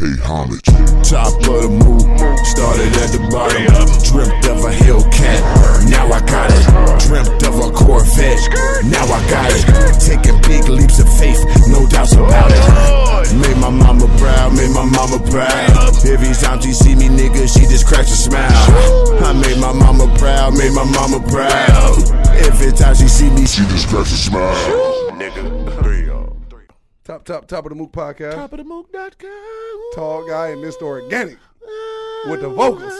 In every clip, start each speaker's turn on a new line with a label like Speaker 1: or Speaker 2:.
Speaker 1: pay homage.
Speaker 2: Top of the move, started at the bottom. Dreamt of a Hellcat, now I got it. Dreamt of a Corvette, now I got it. Taking big leaps of faith, no doubts about it. Made my mama proud, made my mama proud. Every time she see me, nigga, she just cracks a smile. I made my mama proud, made my mama proud. Every time she see me, she
Speaker 1: just cracks a smile.
Speaker 2: nigga. Three y'all.
Speaker 3: Top, top, top of the Mook podcast.
Speaker 2: Top of the mook.com.
Speaker 3: Tall guy and Mr. Organik with the vocals.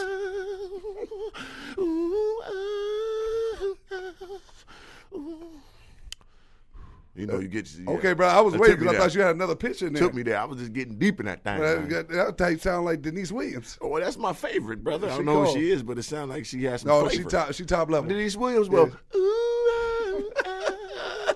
Speaker 2: You know, you get yeah.
Speaker 3: Okay, bro. I was
Speaker 2: It
Speaker 3: waiting because I
Speaker 2: there.
Speaker 3: thought you had another picture in there.
Speaker 2: Took me there. I was just getting deep in that thing.
Speaker 3: That, that, that type sound like Deniece Williams.
Speaker 2: Oh, well, that's my favorite, brother. I don't know
Speaker 3: cold.
Speaker 2: who she is, but it sounds like she has some
Speaker 3: No,
Speaker 2: flavor.
Speaker 3: she top, she top level.
Speaker 2: Deniece Williams, well, ooh, ah, ah,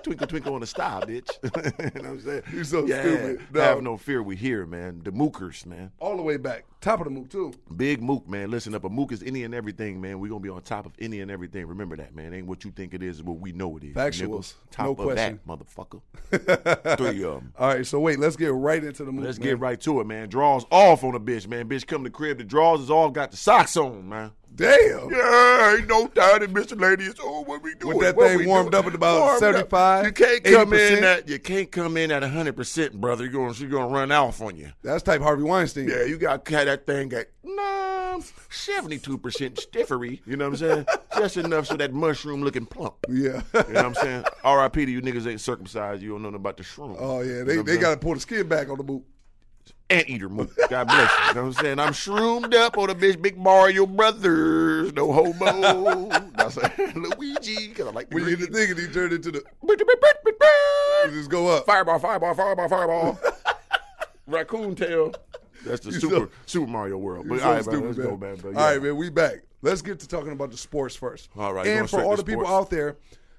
Speaker 2: twinkle, twinkle on the star, bitch. you know what I'm saying?
Speaker 3: You're so
Speaker 2: yeah,
Speaker 3: stupid. No.
Speaker 2: Have no fear, we here, man. The Mookers, man.
Speaker 3: All the way back. Top of the Mook too.
Speaker 2: Big Mook, man. Listen up. A Mook is any and everything, man. We're going to be on top of any and everything. Remember that, man. Ain't what you think it is, what we know it is.
Speaker 3: Factuals.
Speaker 2: nigga. Top
Speaker 3: No
Speaker 2: of
Speaker 3: question.
Speaker 2: that, motherfucker. Three of them.
Speaker 3: All right, so wait, let's get right into the Mook.
Speaker 2: Let's
Speaker 3: man.
Speaker 2: get right to it, man. Draws off on a bitch, man. Bitch come to the crib. The draws is all got the socks on, man.
Speaker 3: Damn.
Speaker 2: Yeah, ain't no doubt in Mr. Lady. It's oh, what we doing?
Speaker 3: With that
Speaker 2: What
Speaker 3: thing warmed
Speaker 2: doing?
Speaker 3: up at about
Speaker 2: up.
Speaker 3: 75,
Speaker 2: You can't come
Speaker 3: 80%.
Speaker 2: in at you can't come in at hundred percent, brother. You're going she's gonna run off on you.
Speaker 3: That's type Harvey Weinstein.
Speaker 2: Yeah, you got cut that thing at nah, seventy two percent stiffery. You know what I'm saying? Just enough so that mushroom looking plump.
Speaker 3: Yeah.
Speaker 2: You know what I'm saying? R.I.P. to you niggas ain't circumcised. You don't know nothing about the shroom.
Speaker 3: Oh yeah,
Speaker 2: You know
Speaker 3: they they got to pull the skin back on the Mook.
Speaker 2: Anteater mook. God bless you. You know what I'm saying? I'm shroomed up on a bitch, Big Mario Brothers. No homo. I'm Luigi, because I like the
Speaker 3: When you hit the thing and he turned into the, you just go up.
Speaker 2: Fireball, fireball, fireball, fireball. Raccoon tail. That's the Super
Speaker 3: so-
Speaker 2: Super Mario world. But
Speaker 3: You're so
Speaker 2: right, man,
Speaker 3: stupid,
Speaker 2: let's
Speaker 3: man.
Speaker 2: go, man. Bro.
Speaker 3: All
Speaker 2: Yeah.
Speaker 3: right, man, we back. Let's get to talking about the sports first.
Speaker 2: All right,
Speaker 3: and for all
Speaker 2: to
Speaker 3: the people
Speaker 2: sports.
Speaker 3: out there,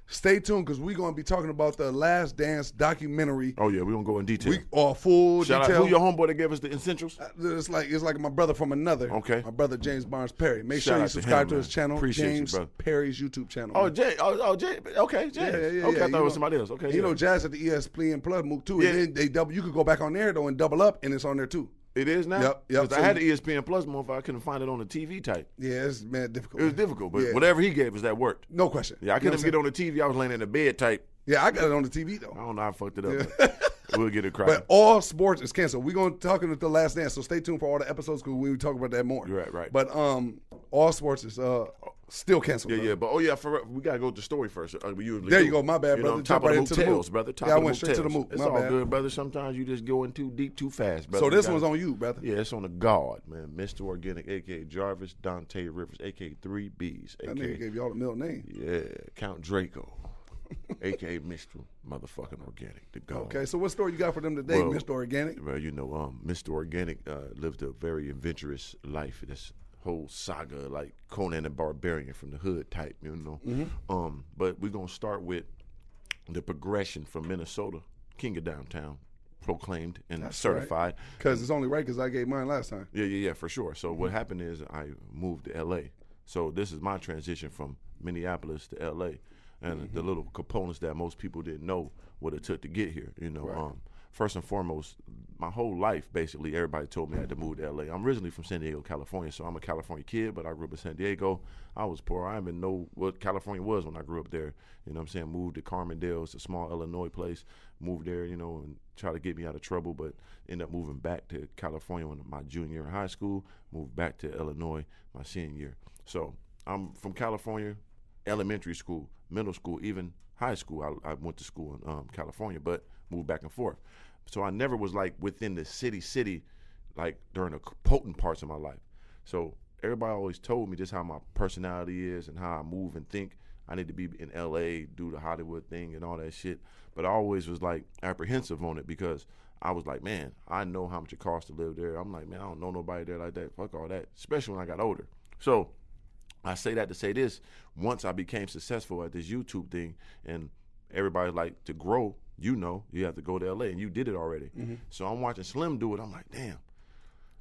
Speaker 3: stay tuned because we're going to be talking about the Last Dance documentary.
Speaker 2: Oh yeah, we're gonna go in detail.
Speaker 3: We are full
Speaker 2: Shout
Speaker 3: detail.
Speaker 2: out who your homeboy that gave us the essentials.
Speaker 3: Uh, it's like it's like my brother from another.
Speaker 2: Okay.
Speaker 3: My brother James Barnes Perry. Make
Speaker 2: Shout
Speaker 3: sure you
Speaker 2: out to
Speaker 3: subscribe
Speaker 2: him,
Speaker 3: to,
Speaker 2: man.
Speaker 3: his channel,
Speaker 2: Appreciate you,
Speaker 3: James
Speaker 2: brother.
Speaker 3: Perry's YouTube channel.
Speaker 2: Oh
Speaker 3: man.
Speaker 2: Jay, oh, oh Jay, okay, Jay.
Speaker 3: Yeah, yeah, yeah.
Speaker 2: okay. I
Speaker 3: You
Speaker 2: thought it
Speaker 3: know-
Speaker 2: was somebody else. Okay,
Speaker 3: You
Speaker 2: yeah.
Speaker 3: know, Jazz at the ESPN Plus Mook too.
Speaker 2: Yeah.
Speaker 3: And then they double. You could go back on there though and double up, and it's on there too.
Speaker 2: It is now.
Speaker 3: Yep, yep. So
Speaker 2: I had the ESPN Plus if I couldn't find it on the TV type.
Speaker 3: Yeah, it's man difficult.
Speaker 2: It was difficult, but
Speaker 3: Yeah.
Speaker 2: whatever he gave us, that worked.
Speaker 3: No question.
Speaker 2: Yeah, I
Speaker 3: You know
Speaker 2: couldn't get on the TV. I was laying in the bed type.
Speaker 3: Yeah, I got it on the TV though.
Speaker 2: I don't know I fucked it up. but we'll get it cracking.
Speaker 3: But all sports is canceled. We're going to talking with the last dance, so stay tuned for all the episodes because we will talk about that more.
Speaker 2: Right, right.
Speaker 3: But um, all sports is uh still canceled.
Speaker 2: yeah,
Speaker 3: brother.
Speaker 2: yeah, but oh yeah, for, we gotta go to the story first. Uh, we usually
Speaker 3: There you go, my bad,
Speaker 2: you
Speaker 3: brother.
Speaker 2: Know, top of the
Speaker 3: the
Speaker 2: brother. Top
Speaker 3: Yeah, I went straight to the mook.
Speaker 2: It's
Speaker 3: My
Speaker 2: all
Speaker 3: bad.
Speaker 2: good, brother. Sometimes you just going too deep, too fast, brother.
Speaker 3: So this
Speaker 2: You
Speaker 3: one's
Speaker 2: gotta-
Speaker 3: on you, brother.
Speaker 2: Yeah, it's on the guard, man. Mr. Organik, aka Jarvis Dante Rivers, aka Three B's,
Speaker 3: That nigga gave you all the middle name.
Speaker 2: yeah, Count Draco, aka Mr. Motherfucking Organic, the God.
Speaker 3: Okay, so what story you got for them today,
Speaker 2: Well,
Speaker 3: Mr. Organik?
Speaker 2: Well, you know, um, Mr. Organik uh, lived a very adventurous life. This whole saga, like Conan the Barbarian from the hood type, you know.
Speaker 3: Mm-hmm.
Speaker 2: Um, but we're gonna start with the progression from Minnesota, king of downtown, proclaimed and certified.
Speaker 3: Because it's only right because I gave mine last time.
Speaker 2: Yeah, yeah, yeah, for sure. So
Speaker 3: Mm-hmm.
Speaker 2: what happened is I moved to L.A. So this is my transition from Minneapolis to L.A. and the
Speaker 3: Mm-hmm.
Speaker 2: little components that most people didn't know what it took to get here. You know, um, first and foremost, my whole life basically everybody told me I had to move to L.A. I'm originally from San Diego, California, so I'm a California kid, but I grew up in San Diego. I was poor. I didn't know what California was when I grew up there. You know what I'm saying? Moved to Carbondale. It's a small Illinois place. Moved there, you know, and try to get me out of trouble, but ended up moving back to California when my junior year in high school. Moved back to Illinois my senior year. So I'm from California, elementary school, middle school, even high school. I, I went to school in um, California, but moved back and forth. So I never was like within the city, city, like during the potent parts of my life. So everybody always told me just how my personality is and how I move and think. I need to be in LA, do the Hollywood thing and all that shit. But I always was like apprehensive on it because I was like, man, I know how much it costs to live there. I'm like, man, I don't know nobody there like that. Fuck all that. Especially when I got older. So I say that to say this. Once I became successful at this YouTube thing and everybody like to grow, you know, you have to go to LA and you did it already. Mm-hmm. So I'm watching Slim do it. I'm like, damn,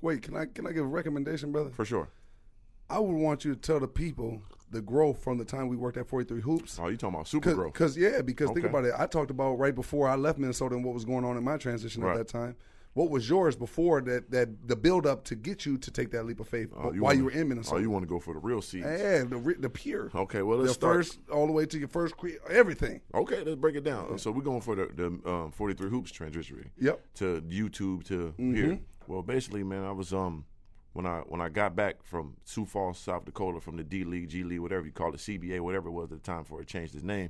Speaker 3: Wait, can I can I give a recommendation, brother?
Speaker 2: for sure.
Speaker 3: I would want you to tell the people the growth from the time we worked at 43 Hoops.
Speaker 2: Oh, you talking about super growth.
Speaker 3: Because yeah, because think about it. I talked about right before I left Minnesota and what was going on in my transition
Speaker 2: Right.
Speaker 3: at that time. What was yours before that that the build up to get you to take that leap of faith
Speaker 2: Oh,
Speaker 3: while
Speaker 2: wanna-
Speaker 3: you were in Minnesota?
Speaker 2: Oh, you want to go for the real seeds?
Speaker 3: yeah, the the pure.
Speaker 2: Okay, well let's
Speaker 3: the
Speaker 2: start.
Speaker 3: first all the way to your first cre- everything.
Speaker 2: Okay, let's break it down. So we're going for the, the um, 43 hoops transition
Speaker 3: Yep.
Speaker 2: to YouTube to
Speaker 3: Mm-hmm.
Speaker 2: here. Well, basically, man, I was um when I when I got back from Sioux Falls, South Dakota, from the D League, G League, whatever you call it, CBA, whatever it was at the time before it changed its name.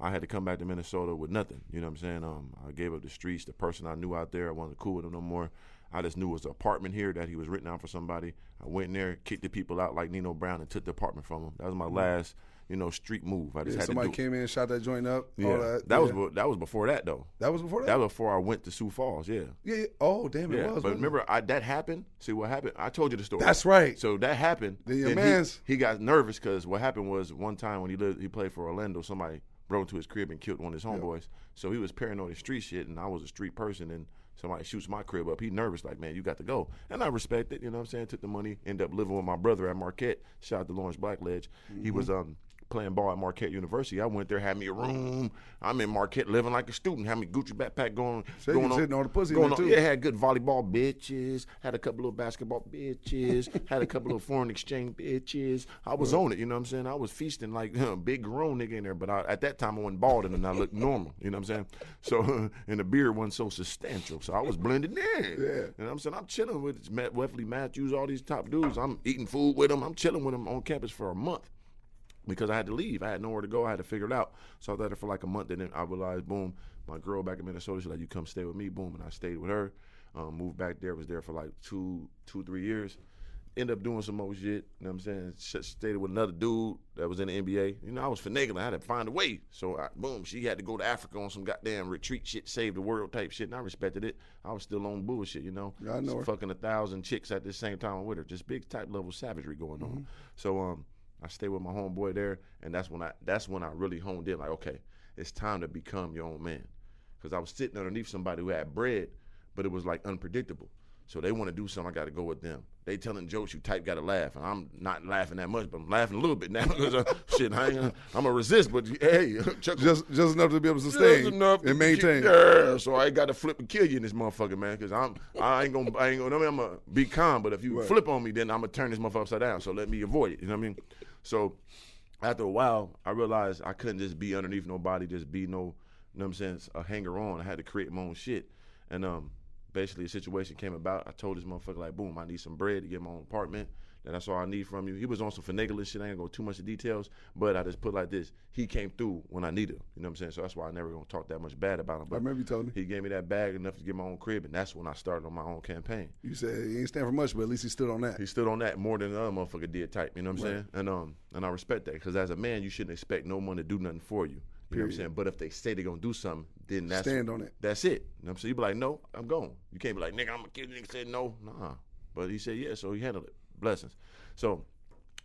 Speaker 2: I had to come back to Minnesota with nothing. You know what I'm saying? Um, I gave up the streets, the person I knew out there. I wasn't cool with him no more. I just knew it was an apartment here that he was written out for somebody. I went in there, kicked the people out like Nino Brown, and took the apartment from him. That was my last, you know, street move. I just
Speaker 3: Mm-hmm. Yeah,
Speaker 2: had
Speaker 3: somebody
Speaker 2: to do.
Speaker 3: came in and shot that joint up.
Speaker 2: yeah,
Speaker 3: all that.
Speaker 2: that was
Speaker 3: yeah.
Speaker 2: be- that was before that though.
Speaker 3: that was before that.
Speaker 2: That was before I went to Sioux Falls. Yeah.
Speaker 3: yeah, yeah. Oh, damn, it was.
Speaker 2: but
Speaker 3: it?
Speaker 2: remember, I, that happened. See what happened? I told you the story.
Speaker 3: That's right.
Speaker 2: So that happened.
Speaker 3: Then your
Speaker 2: he-
Speaker 3: mans-
Speaker 2: he, got nervous because what happened was one time when he lived, he played for Orlando. Somebody broke into his crib and killed one of his homeboys. So he was paranoid of street shit, and I was a street person, and somebody shoots my crib up. He nervous, like man, you got to go, and I respect it. You know what I'm saying? Took the money, ended up living with my brother at Marquette. Shout out to Lawrence Blackledge. He was
Speaker 3: Mm-hmm.
Speaker 2: um. Playing ball at Marquette University, I went there, had me a room. I'm in Marquette, living like a student. Had me Gucci backpack going,
Speaker 3: So
Speaker 2: going
Speaker 3: was hitting all the pussy
Speaker 2: going on.
Speaker 3: too.
Speaker 2: Yeah, had good volleyball bitches, had a couple of basketball bitches, had a couple of foreign exchange bitches. I was on it, you know what I'm saying? I was feasting like a big grown nigga in there, but I, at that time I wasn't bald and I looked normal, you know what I'm saying? So, and the beard wasn't so substantial, so I was blended in.
Speaker 3: Yeah.
Speaker 2: You know what I'm saying? I'm chilling with Matt Wesley Matthews, all these top dudes. I'm eating food with them. I'm chilling with them on campus for a month because I had to leave. I had nowhere to go. I had to figure it out. So I was there for like a month, and then I realized, boom, my girl back in Minnesota, she's like, "You come stay with me." Boom, and I stayed with her. Um, moved back there. Was there for like two, two, three years. Ended up doing some more shit. You know what I'm saying? Stayed with another dude that was in the NBA. You know, I was finagling. I had to find a way. So I, boom, she had to go to Africa on some goddamn retreat shit, save the world type shit, and I respected it. I was still on bullshit, you know.
Speaker 3: Yeah, I know.
Speaker 2: Fucking a thousand chicks at the same time with her. Just big type level savagery going on.
Speaker 3: Mm-hmm.
Speaker 2: So um, I stayed with my homeboy there, and that's when I that's when I really honed in. Like, okay, it's time to become your own man, because I was sitting underneath somebody who had bread, but it was like unpredictable. So they want to do something, I got to go with them. They telling jokes, you type got to laugh, and I'm not laughing that much, but I'm laughing a little bit now because uh, shit, I ain't, I'm gonna resist, but hey, chuckle.
Speaker 3: just just enough to be able to
Speaker 2: Just
Speaker 3: sustain
Speaker 2: enough
Speaker 3: and maintain.
Speaker 2: yeah, so I ain't got to flip and kill you in this motherfucker, man. Because I'm, I ain't gonna, I ain't gonna. I mean, I'm gonna be calm, but if you
Speaker 3: Right.
Speaker 2: flip on me, then I'm gonna turn this motherfucker upside down. So let me avoid it. You know what I mean? So after a while, I realized I couldn't just be underneath nobody, just be no, you know what I'm saying, a hanger on. I had to create my own shit, and um, basically a situation came about. I told this motherfucker like, boom, I need some bread to get my own apartment. Then that's all I need from you. He was on some finagling shit. I ain't gonna go too much of details, but I just put like this: he came through when I needed him. You know what I'm saying? So that's why I never gonna talk that much bad about him. But I
Speaker 3: remember you telling me.
Speaker 2: he gave me that bag enough to get my own crib, and that's when I started on my own campaign.
Speaker 3: You said he ain't stand for much, but at least he stood on that.
Speaker 2: He stood on that more than the other motherfucker did. Type, you know what I'm saying? And um, and I respect that because as a man, you shouldn't expect no one to do nothing for you. You know what I'm saying? But if they say they're gonna do something, then that's
Speaker 3: Stand on it.
Speaker 2: That's it. You know what I'm saying? You be like, no, I'm gone. You can't be like, nigga, I'm gonna kill you. Nigga said no, nah. But he said yeah, so he handled it. Blessings. So,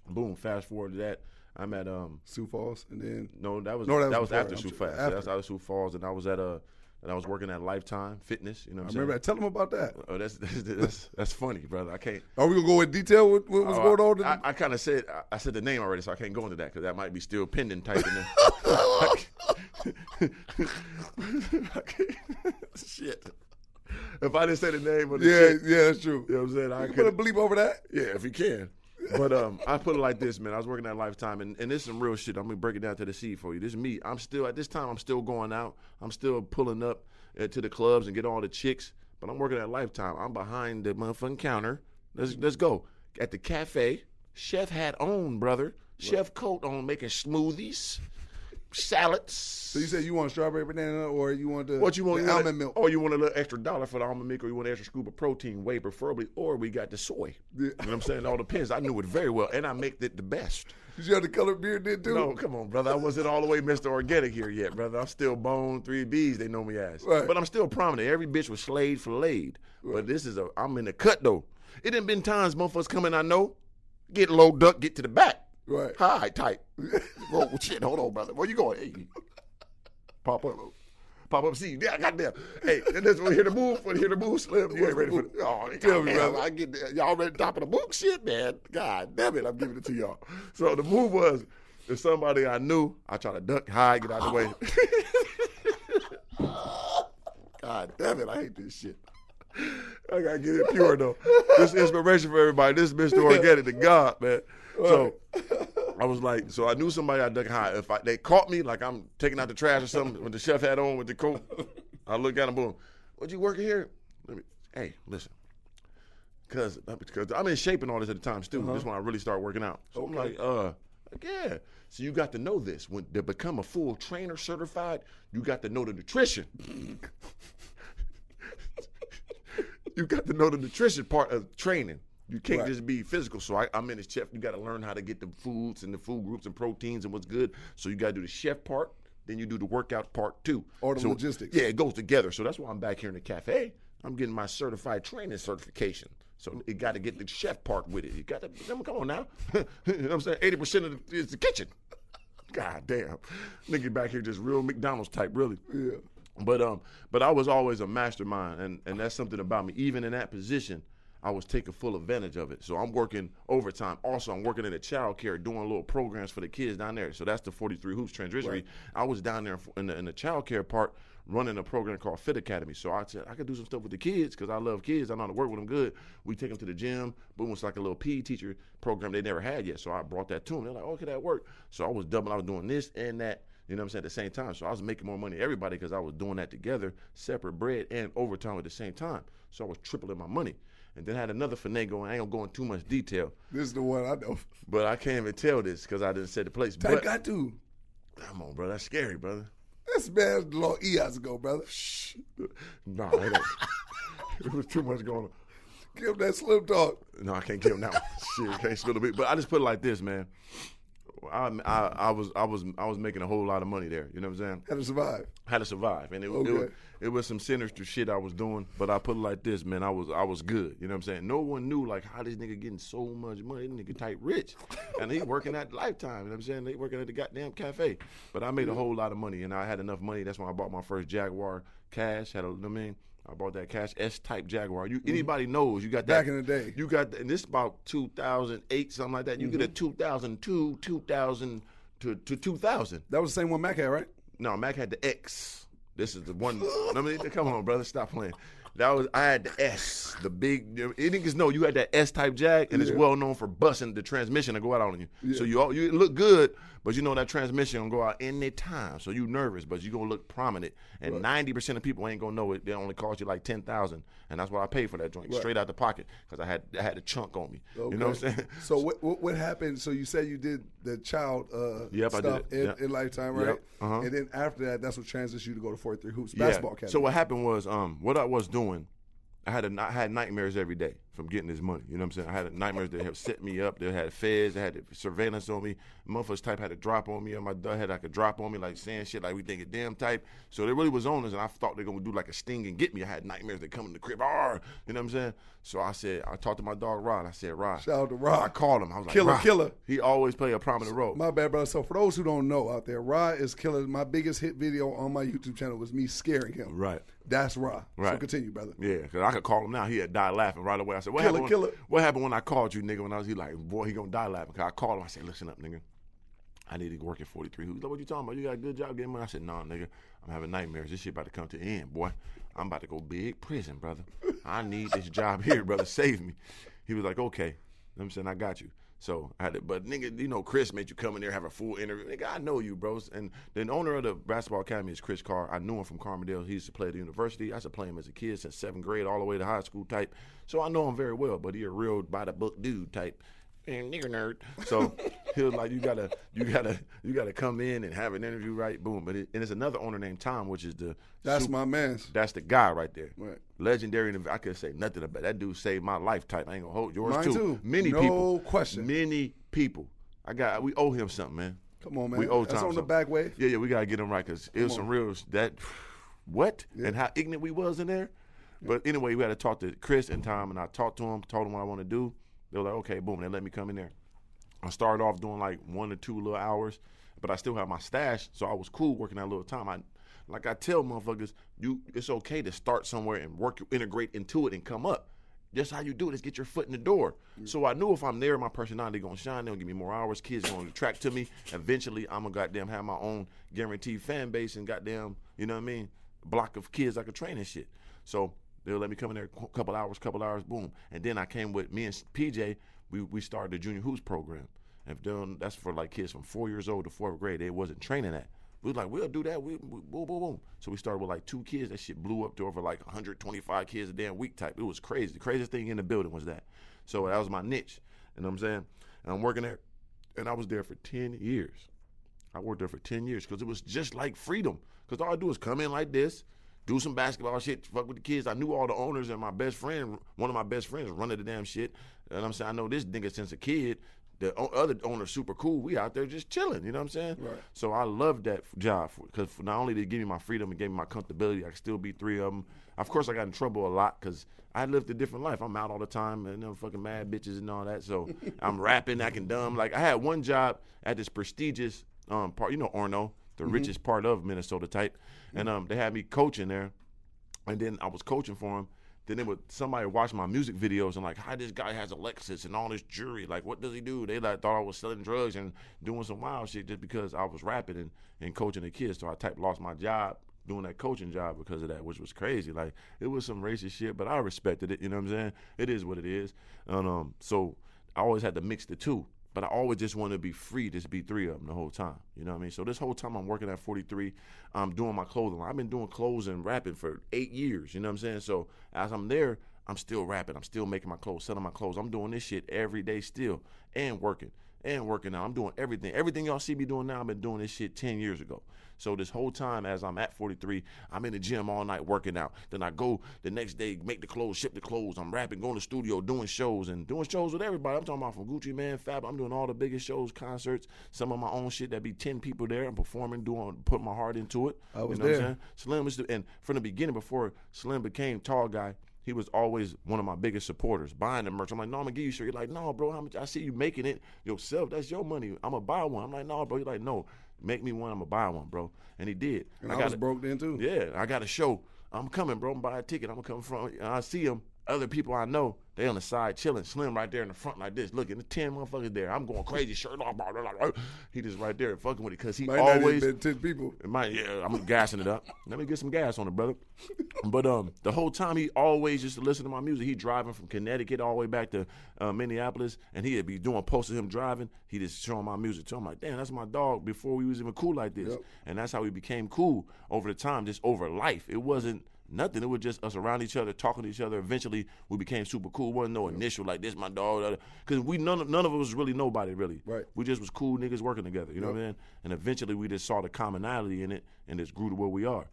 Speaker 2: boom. Fast forward to that. I'm at um
Speaker 3: Sioux Falls, and then
Speaker 2: no, that was
Speaker 3: No,
Speaker 2: that,
Speaker 3: that
Speaker 2: was,
Speaker 3: was
Speaker 2: after. Sioux Fast.
Speaker 3: after.
Speaker 2: That's after Sioux Falls, and I was at a and I was working at Lifetime Fitness. You know
Speaker 3: I
Speaker 2: what I'm
Speaker 3: remember.
Speaker 2: saying?
Speaker 3: Tell him about that.
Speaker 2: Oh, that's that's, that's that's funny, brother. I can't.
Speaker 3: Are we gonna go in detail with what was
Speaker 2: Oh,
Speaker 3: going on?
Speaker 2: I, I, kind of said I, I said the name already, so I can't go into that because that might be still pending type in there. Shit. If I didn't say the name of the
Speaker 3: yeah,
Speaker 2: shit,
Speaker 3: yeah, that's true.
Speaker 2: you know what I'm saying? I
Speaker 3: You put a bleep over that.
Speaker 2: Yeah, if you can. But um, I put it like this, man. I was working at Lifetime, and, and this is some real shit. I'm gonna break it down to the seed for you. This is me. I'm still at this time. I'm still going out. I'm still pulling up uh, to the clubs and get all the chicks. But I'm working at Lifetime. I'm behind the motherfucking counter. Let's let's go at the cafe. Chef hat on, brother. Chef coat on, making smoothies, salads.
Speaker 3: So you said you want strawberry banana, or you want the
Speaker 2: What you want?
Speaker 3: the
Speaker 2: you want
Speaker 3: almond
Speaker 2: a-
Speaker 3: milk?
Speaker 2: Or you want a little extra dollar for the almond milk, or you want an extra scoop of protein, whey, preferably, or we got the soy.
Speaker 3: Yeah.
Speaker 2: You know what I'm saying? It all depends. I knew it very well, and I make it the best.
Speaker 3: Did you have the colored beard then too?
Speaker 2: No, come on, brother. I wasn't all the way Mr. Organik here yet, brother. I'm still bone three B's. They know me as,
Speaker 3: Right.
Speaker 2: but I'm still prominent. Every bitch was slayed for laid. But this is a. I'm in the cut though. It done been times motherfuckers coming. I know, get low duck, get to the back.
Speaker 3: Right.
Speaker 2: Hi, tight. Whoa, oh, shit. Hold on, brother. Where you going? Hey, pop up. Pop up, see, yeah, goddamn. Hey, and this when you hear the move, when you hear the move, Slim, you ain't ready for the, oh,
Speaker 3: Tell me, brother.
Speaker 2: I get there. y'all ready to top of the book, shit, man. God damn it, I'm giving it to y'all. So the move was, if somebody I knew, I try to duck, hide, get out of the way. God damn it, I hate this shit. I gotta get it pure though. This inspiration for everybody. This is Mr. Organik to God, man. So I was like, so I knew somebody I dug high. If I, they caught me, like I'm taking out the trash or something with the chef hat on with the coat, I look at him, boom. What you working here? Let me, hey, listen. Cause, cause I'm in shape and all this at the time too. This is when I really start working out. So I'm like, uh, like, yeah. So you got to know this. When to become a full trainer certified, you got to know the nutrition. you got to know the nutrition part of training. You can't
Speaker 3: Right.
Speaker 2: just be physical. So I, I'm in the chef. You got to learn how to get the foods and the food groups and proteins and what's good. So you got to do the chef part. Then you do the workout part too.
Speaker 3: Or the
Speaker 2: So-
Speaker 3: logistics.
Speaker 2: Yeah, it goes together. So that's why I'm back here in the cafe. I'm getting my certified training certification. So it got to get the chef part with it. You got to come on now. you know what I'm saying? Eighty percent of the, is the kitchen. God damn, nigga back here just real McDonald's type, really.
Speaker 3: Yeah.
Speaker 2: But um, but I was always a mastermind, and and that's something about me. Even in that position, I was taking full advantage of it. So I'm working overtime. Also, I'm working in the child care, doing little programs for the kids down there. So that's the 43 Hoops Transitionary. I was down there in the, in the child care part, running a program called Fit Academy. So I said I could do some stuff with the kids because I love kids. I know how to work with them good. We take them to the gym. Boom, it's like a little PE teacher program they never had yet. So I brought that to them. They're like, oh, okay, that work. So I was doubling. I was doing this and that. You know what I'm saying? At the same time. So I was making more money everybody because I was doing that together, separate bread and overtime at the same time. So I was tripling my money. And then I had another finagle, and I ain't gonna go in too much detail,
Speaker 3: This is the one I know.
Speaker 2: but I can't even tell this because I didn't set the place.
Speaker 3: I
Speaker 2: But I
Speaker 3: got to.
Speaker 2: come on, bro, that's scary, brother.
Speaker 3: This man long eons ago, brother. Shh.
Speaker 2: Nah, it, it was too much going on.
Speaker 3: Give him that slim talk.
Speaker 2: No, I can't give him that one. Shit, can't spill a bit. But I just put it like this, man. I, I, I was I was I was making a whole lot of money there. You know what I'm saying?
Speaker 3: How to survive.
Speaker 2: How to survive, and it,
Speaker 3: Okay.
Speaker 2: it, was, it was some sinister shit I was doing. But I put it like this, man. I was I was good. You know what I'm saying? No one knew like how this nigga getting so much money. This nigga type rich, and he working at Lifetime. You know what I'm saying? They working at the goddamn cafe. But I made a whole lot of money, and I had enough money. That's when I bought my first Jaguar cash. Had a, you know what I mean. I bought that cash S type Jaguar. You mm-hmm. anybody knows you got that
Speaker 3: Back in the day.
Speaker 2: You got that. and this about 2008 something like that. You get a mm-hmm. 2002, 2000 to, to 2000.
Speaker 3: That was the same one Mac had, right?
Speaker 2: No, Mac had the X. This is the one. I mean, come on, brother, stop playing. That was I had the S, the big. Niggas know you had that S type Jag, and it's well known for busting the transmission to go out on you. So you all you look good, but you know that transmission gonna go out any time. So you nervous, but you gonna look prominent. And ninety percent of people ain't gonna know it. They only cost you like ten thousand, and that's what I paid for that joint straight out the pocket because I had I had the chunk on me. You know what I'm saying?
Speaker 3: So what, what what happened? So you said you did the child uh,
Speaker 2: Yep,
Speaker 3: stuff in,
Speaker 2: Yep.
Speaker 3: in Lifetime,
Speaker 2: Yep.
Speaker 3: right?
Speaker 2: Uh-huh.
Speaker 3: And then after that, that's what transitioned you to go to 43 Hoops
Speaker 2: Yeah.
Speaker 3: basketball academy.
Speaker 2: So what happened was, um, what I was doing, I had a, I had nightmares every day from getting this money. You know what I'm saying? I had nightmares that have set me up. They had feds. They had surveillance on me. Motherfuckers type had to drop on me. And my dad had like a drop on me, like saying shit like we think it damn type. So they really was on us, and I thought they're gonna do like a sting and get me. I had nightmares that come in the crib. Arr! You know what I'm saying? So I said, I talked to my dog Rod. I said, Rod.
Speaker 3: Shout out to Rod.
Speaker 2: I called him. I was like,
Speaker 3: Killer,
Speaker 2: "Rod."
Speaker 3: killer.
Speaker 2: He always play a prominent role.
Speaker 3: My bad, brother. So for those who don't know out there, Ra is killer. My biggest hit video on my YouTube channel was me scaring him.
Speaker 2: Right.
Speaker 3: That's. So
Speaker 2: Right.
Speaker 3: continue, brother.
Speaker 2: Yeah, because I could call him now. He had died laughing right away. I said, "What
Speaker 3: Killer,
Speaker 2: happened?
Speaker 3: killer.
Speaker 2: When, what happened when I called you, nigga? When I was he like, boy, he gonna die laughing." Cause I called him. I said, "Listen up, nigga. I need to work at 43 Who's like, what you talking about? You got a good job getting money? I said, "Nah, nigga. I'm having nightmares. This shit about to come to an end, boy. I'm about to go big prison, brother. I need this job here, brother. Save me." He was like, "Okay." You know what I'm saying, "I got you." So I had to, but nigga, you know, Chris made you come in there have a full interview. Nigga, I know you, bros. And the owner of the basketball academy is Chris Carr. I knew him from Carbondale. He used to play at the university. I used to play him as a kid since seventh grade all the way to high school type. So I know him very well. But he a real by the book dude type. And nigger nerd. So he was like, you gotta, you gotta, you gotta come in and have an interview, right? Boom. But it, and it's another owner named Tom, which is the
Speaker 3: That's
Speaker 2: super-
Speaker 3: my man.
Speaker 2: that's the guy right there.
Speaker 3: Right.
Speaker 2: Legendary. and I could say nothing about that dude. Saved my life. Type. I ain't gonna hold yours
Speaker 3: Mine
Speaker 2: too.
Speaker 3: too.
Speaker 2: Many
Speaker 3: No
Speaker 2: people.
Speaker 3: question.
Speaker 2: Many people. I got. We owe him something, man.
Speaker 3: Come on, man.
Speaker 2: We owe Tom.
Speaker 3: That's
Speaker 2: Tom
Speaker 3: on the back way.
Speaker 2: Yeah, yeah. We gotta get him right because it was some real that. What and how ignorant we was in there. But anyway, we had to talk to Chris and Tom, and I talked to him, told him what I want to do. They were like, okay, boom. They let me come in there. I started off doing like one or two little hours, but I still have my stash, so I was cool working that little time. I, like I tell motherfuckers, you it's okay to start somewhere and work, integrate into it, and come up. Just how you do it is get your foot in the door. So I knew if I'm there, my personality gonna shine. They'll give me more hours. Kids gonna attract to me. Eventually, I'm gonna goddamn have my own guaranteed fan base and goddamn, you know what I mean, block of kids I could train and shit. So They'll let me come in there a couple hours, couple hours, boom. And then I came with me and PJ. We we started the junior hoops program. And doing that's for like kids from four years old to fourth grade. They wasn't training that. We was like, we'll do that. We, we boom, boom, boom. So we started with like two kids. That shit blew up to over like 125 kids a damn week type. It was crazy. The craziest thing in the building was that. So that was my niche. You know what I'm saying? And I'm working there, and I was there for 10 years. I worked there for 10 years because it was just like freedom. Because all I do is come in like this, do some basketball shit, fuck with the kids. I knew all the owners and my best friend, one of my best friends, running the damn shit. And I'm saying, I know this nigga since a kid. The o- other owner's super cool. We out there just chilling. You know what I'm saying?
Speaker 3: Right.
Speaker 2: So I love that job because not only did it give me my freedom, and gave me my comfortability. I could still be three of them. Of course, I got in trouble a lot because I lived a different life. I'm out all the time and them fucking mad bitches and all that. So I'm rapping, acting dumb. Like I had one job at this prestigious um, part, you know, Orono, the richest part of Minnesota type, and um, they had me coaching there, and then I was coaching for them. Then they would somebody watch my music videos and like, how this guy has a Lexus and all this jewelry. Like, what does he do? They like thought I was selling drugs and doing some wild shit just because I was rapping and, and coaching the kids. So I type lost my job doing that coaching job because of that, which was crazy. Like it was some racist shit, but I respected it. You know what I'm saying? It is what it is. And um, so I always had to mix the two. But I always just wanted to be free, just be three of them the whole time. You know what I mean? So this whole time I'm working at 43, I'm doing my clothing. I've been doing clothes and rapping for eight years. You know what I'm saying? So as I'm there, I'm still rapping. I'm still making my clothes, selling my clothes. I'm doing this shit every day still, and working, and working out. I'm doing everything. Everything y'all see me doing now, I've been doing this shit 10 years ago. So this whole time, as I'm at 43, I'm in the gym all night working out. Then I go the next day, make the clothes, ship the clothes. I'm rapping, going to the studio, doing shows, and doing shows with everybody. I'm talking about from Gucci Mane, Fab. I'm doing all the biggest shows, concerts, some of my own shit that be 10 people there. I'm performing, doing, putting my heart into it.
Speaker 3: I was
Speaker 2: you know What
Speaker 3: there.
Speaker 2: I'm saying? Slim was, the, and from the beginning, before Slim became tall guy, he was always one of my biggest supporters, buying the merch. I'm like, no, I'm gonna give you shirt. You're like, no, bro, how much? I see you making it yourself. That's your money. I'm gonna buy one. I'm like, no, bro. You're like, no, make me one. I'm gonna buy one, bro. And he did.
Speaker 3: And I,
Speaker 2: got
Speaker 3: was
Speaker 2: a-
Speaker 3: broke then too.
Speaker 2: yeah, I got a show. I'm coming, bro. I'm buy a ticket. I'm gonna come from. I see them. Other people I know, they on the side chilling. Slim right there in the front like this, looking. The ten motherfuckers there. I'm going crazy, shirt off. blah, blah, blah. He just right there fucking with it because he
Speaker 3: Might
Speaker 2: always
Speaker 3: been ten people.
Speaker 2: it might, yeah, I'm gassing it up. Let me get some gas on it, brother. But um, the whole time he always used to listen to my music. He driving from Connecticut all the way back to uh, Minneapolis, and he'd be doing posts of him driving. He just showing my music to him. Like, damn, that's my dog. Before we was even cool like this,
Speaker 3: Yep.
Speaker 2: and that's how we became cool over the time, just over life. It wasn't nothing. It was just us around each other, talking to each other. Eventually, we became super cool. wasn't no initial like this, my dog, because we none of, none of us was really nobody really.
Speaker 3: Right.
Speaker 2: We just was cool niggas working together. You know what I mean? And eventually, we just saw the commonality in it, and just grew to where we are.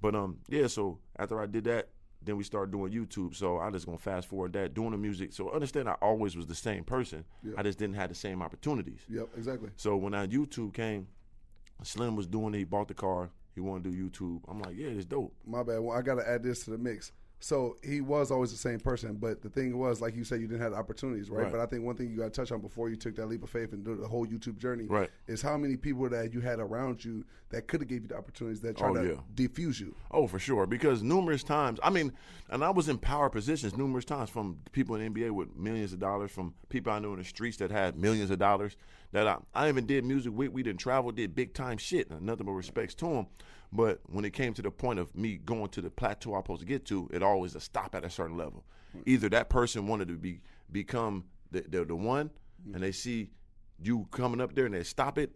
Speaker 2: But um, yeah. So after I did that, then we started doing YouTube. So I just gonna fast forward that doing the music. So understand, I always was the same person.
Speaker 3: Yeah.
Speaker 2: I just didn't have the same opportunities.
Speaker 3: Yep, exactly.
Speaker 2: So when our YouTube came, Slim was doing it. He bought the car. He want to do YouTube. I'm like, yeah, it's dope.
Speaker 3: My bad. Well, I got to add this to the mix. So he was always the same person, but the thing was, like you said, you didn't have the opportunities, right?
Speaker 2: Right.
Speaker 3: But I think one thing you got to touch on before you took that leap of faith and do the whole YouTube journey,
Speaker 2: Right.
Speaker 3: is how many people that you had around you that could have gave you the opportunities that tried
Speaker 2: Oh,
Speaker 3: to
Speaker 2: yeah.
Speaker 3: defuse you.
Speaker 2: Oh, for sure. Because numerous times, I mean, and I was in power positions numerous times from people in the NBA with millions of dollars, from people I knew in the streets that had millions of dollars. That I, I even did music with. We didn't travel, did big time shit. Nothing but respects to them. But when it came to the point of me going to the plateau I was supposed to get to, it always a stop at a certain level. Either that person wanted to be become the the, the one, and they see you coming up there and they stop it,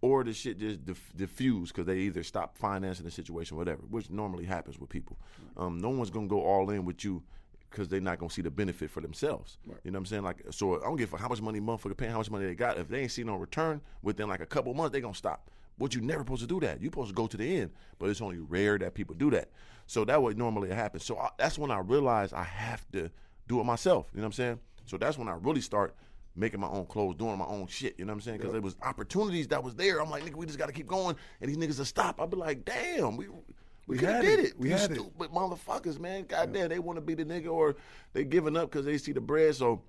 Speaker 2: or the shit just diff- diffuse because they either stop financing the situation, whatever, which normally happens with people. Um, no one's gonna go all in with you because they're not gonna see the benefit for themselves. You know what I'm saying? Like, so I don't give a fuck how much money motherfucker paying, how much money they got. If they ain't see no return within like a couple months, they gonna stop. But you never supposed to do that. You're supposed to go to the end. But it's only rare that people do that. So that would normally happen. So I, that's when I realized I have to do it myself. You know what I'm saying? So that's when I really start making my own clothes, doing my own shit. You know what I'm saying? Because there was opportunities that was there. I'm like, nigga, we just got to keep going, and these niggas will stop. I'd be like, damn, we. We,
Speaker 3: We
Speaker 2: could have did
Speaker 3: it.
Speaker 2: it.
Speaker 3: We
Speaker 2: You
Speaker 3: had it.
Speaker 2: stupid motherfuckers, man. Goddamn, they want to be the nigga or they giving up because they see the bread. So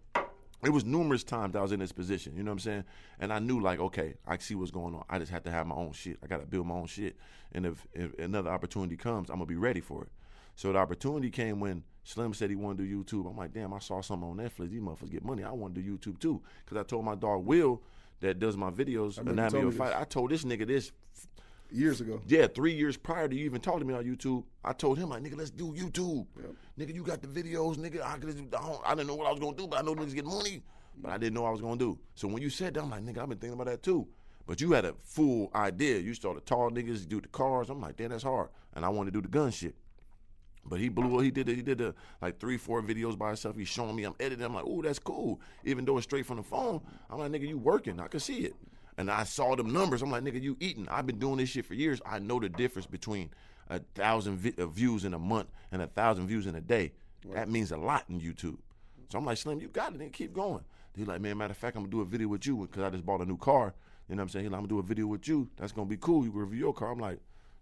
Speaker 2: it was numerous times I was in this position. You know what I'm saying? And I knew like, okay, I see what's going on. I just have to have my own shit. I got to build my own shit. And if, if another opportunity comes, I'm gonna be ready for it. So the opportunity came when Slim said he wanted to do YouTube. I'm like, damn, I saw something on Netflix. These motherfuckers get money. I want to do YouTube too. Because I told my dog Will that does my videos,
Speaker 3: remember you
Speaker 2: Anatomy
Speaker 3: told
Speaker 2: of Fight.
Speaker 3: this.
Speaker 2: I told this nigga this
Speaker 3: Years ago.
Speaker 2: Yeah, three years prior to you even talking to me on YouTube, I told him like, nigga, let's do YouTube. Nigga, you got the videos, nigga. I, could, I, I didn't know what I was gonna do, but I know niggas get money. But I didn't know what I was gonna do. So when you said that, I'm like, nigga, I've been thinking about that too. But you had a full idea. You started tall niggas, do the cars. I'm like, damn, that's hard. And I wanted to do the gun shit. But he blew. He did. He did the, like three, four videos by himself. He's showing me. I'm editing. I'm like, oh, that's cool. Even though it's straight from the phone, I'm like, nigga, you working? I can see it. And I saw them numbers. I'm like, nigga, you eating? I've been doing this shit for years. I know the difference between a thousand vi- uh, views in a month and a thousand views in a day. That means a lot in YouTube. So I'm like, Slim, you got it. Then keep going. He's like, man, matter of fact, I'm gonna do a video with you because I just bought a new car. You know what I'm saying? He's like, I'm gonna do a video with you. That's gonna be cool. You can review your car. I'm like,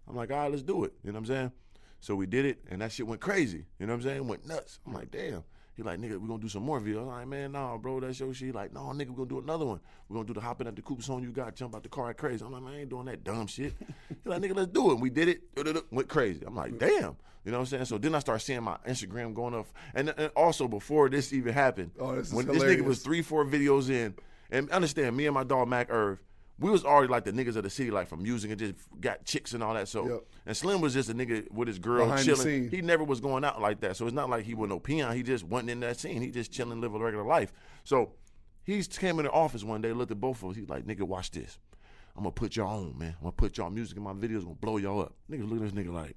Speaker 2: I'm like, all right, let's do it. You know what I'm saying? So we did it, and that shit went crazy. You know what I'm saying? Went nuts. I'm like, damn. He like, nigga, we gonna do some more videos. I'm like, man, nah, bro, that's your shit. He like, no, nigga, we gonna do another one. we gonna do the hopping at the coupe song you got, jump out the car, act crazy. I'm like, man, I ain't doing that dumb shit. He like, nigga, let's do it. And we did it, went crazy. I'm like, damn. You know what I'm saying? So then I start seeing my Instagram going up. And, uh, and also before this even happened,
Speaker 3: Oh, this is
Speaker 2: when this nigga was three, four videos in, and understand, me and my dog Mac Irv, we was already like the niggas of the city, like from music and just got chicks and all that. So,
Speaker 3: Yep.
Speaker 2: and Slim was just a nigga with his girl
Speaker 3: Behind
Speaker 2: chilling. He never was going out like that. So it's not like he was no peon. He just wasn't in that scene. He just chilling, living a regular life. So he came in the office one day, looked at both of us. He's like, nigga, watch this. I'm gonna put y'all on, man. I'm gonna put y'all music in my videos, gonna blow y'all up. Niggas look at this nigga like,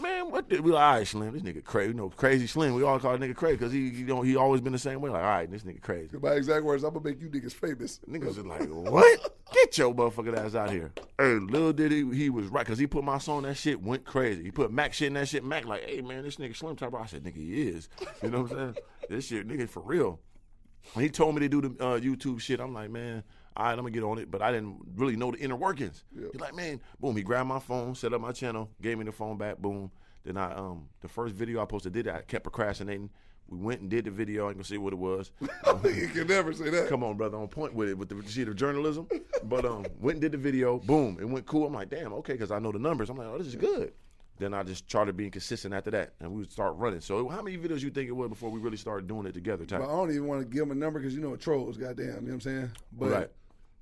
Speaker 2: man, what the, we like, all right, Slim, this nigga crazy. You know, crazy Slim. We all call nigga crazy because he, he, don't, he always been the same way. Like, all right, this nigga crazy.
Speaker 3: My exact words, I'm gonna make you niggas famous.
Speaker 2: Niggas is like, what? Get your motherfucking ass out here. Hey, little did he, he was right, because he put my song, that shit went crazy. He put Mac shit in that shit. Mac like, hey, man, this nigga Slim Top. I said, nigga, he is. You know what I'm saying? This shit, nigga, for real. When he told me to do the uh, YouTube shit, I'm like, man, all right, I'm gonna get on it. But I didn't really know the inner workings. He's like, man, boom. He grabbed my phone, set up my channel, gave me the phone back, boom. Then I, um, the first video I posted, did it. I kept procrastinating. We went and did the video. I can see what it was.
Speaker 3: you can never say that.
Speaker 2: Come on, brother, on point with it with the sheet of journalism. But um, went and did the video. Boom, it went cool. I'm like, damn, okay, because I know the numbers. I'm like, oh, this is good. Then I just started being consistent after that, and we would start running. So, how many videos you think it was before we really started doing it together? Ty?
Speaker 3: But I don't even want to give him a number because you know trolls, goddamn. You know what I'm saying? But
Speaker 2: Right.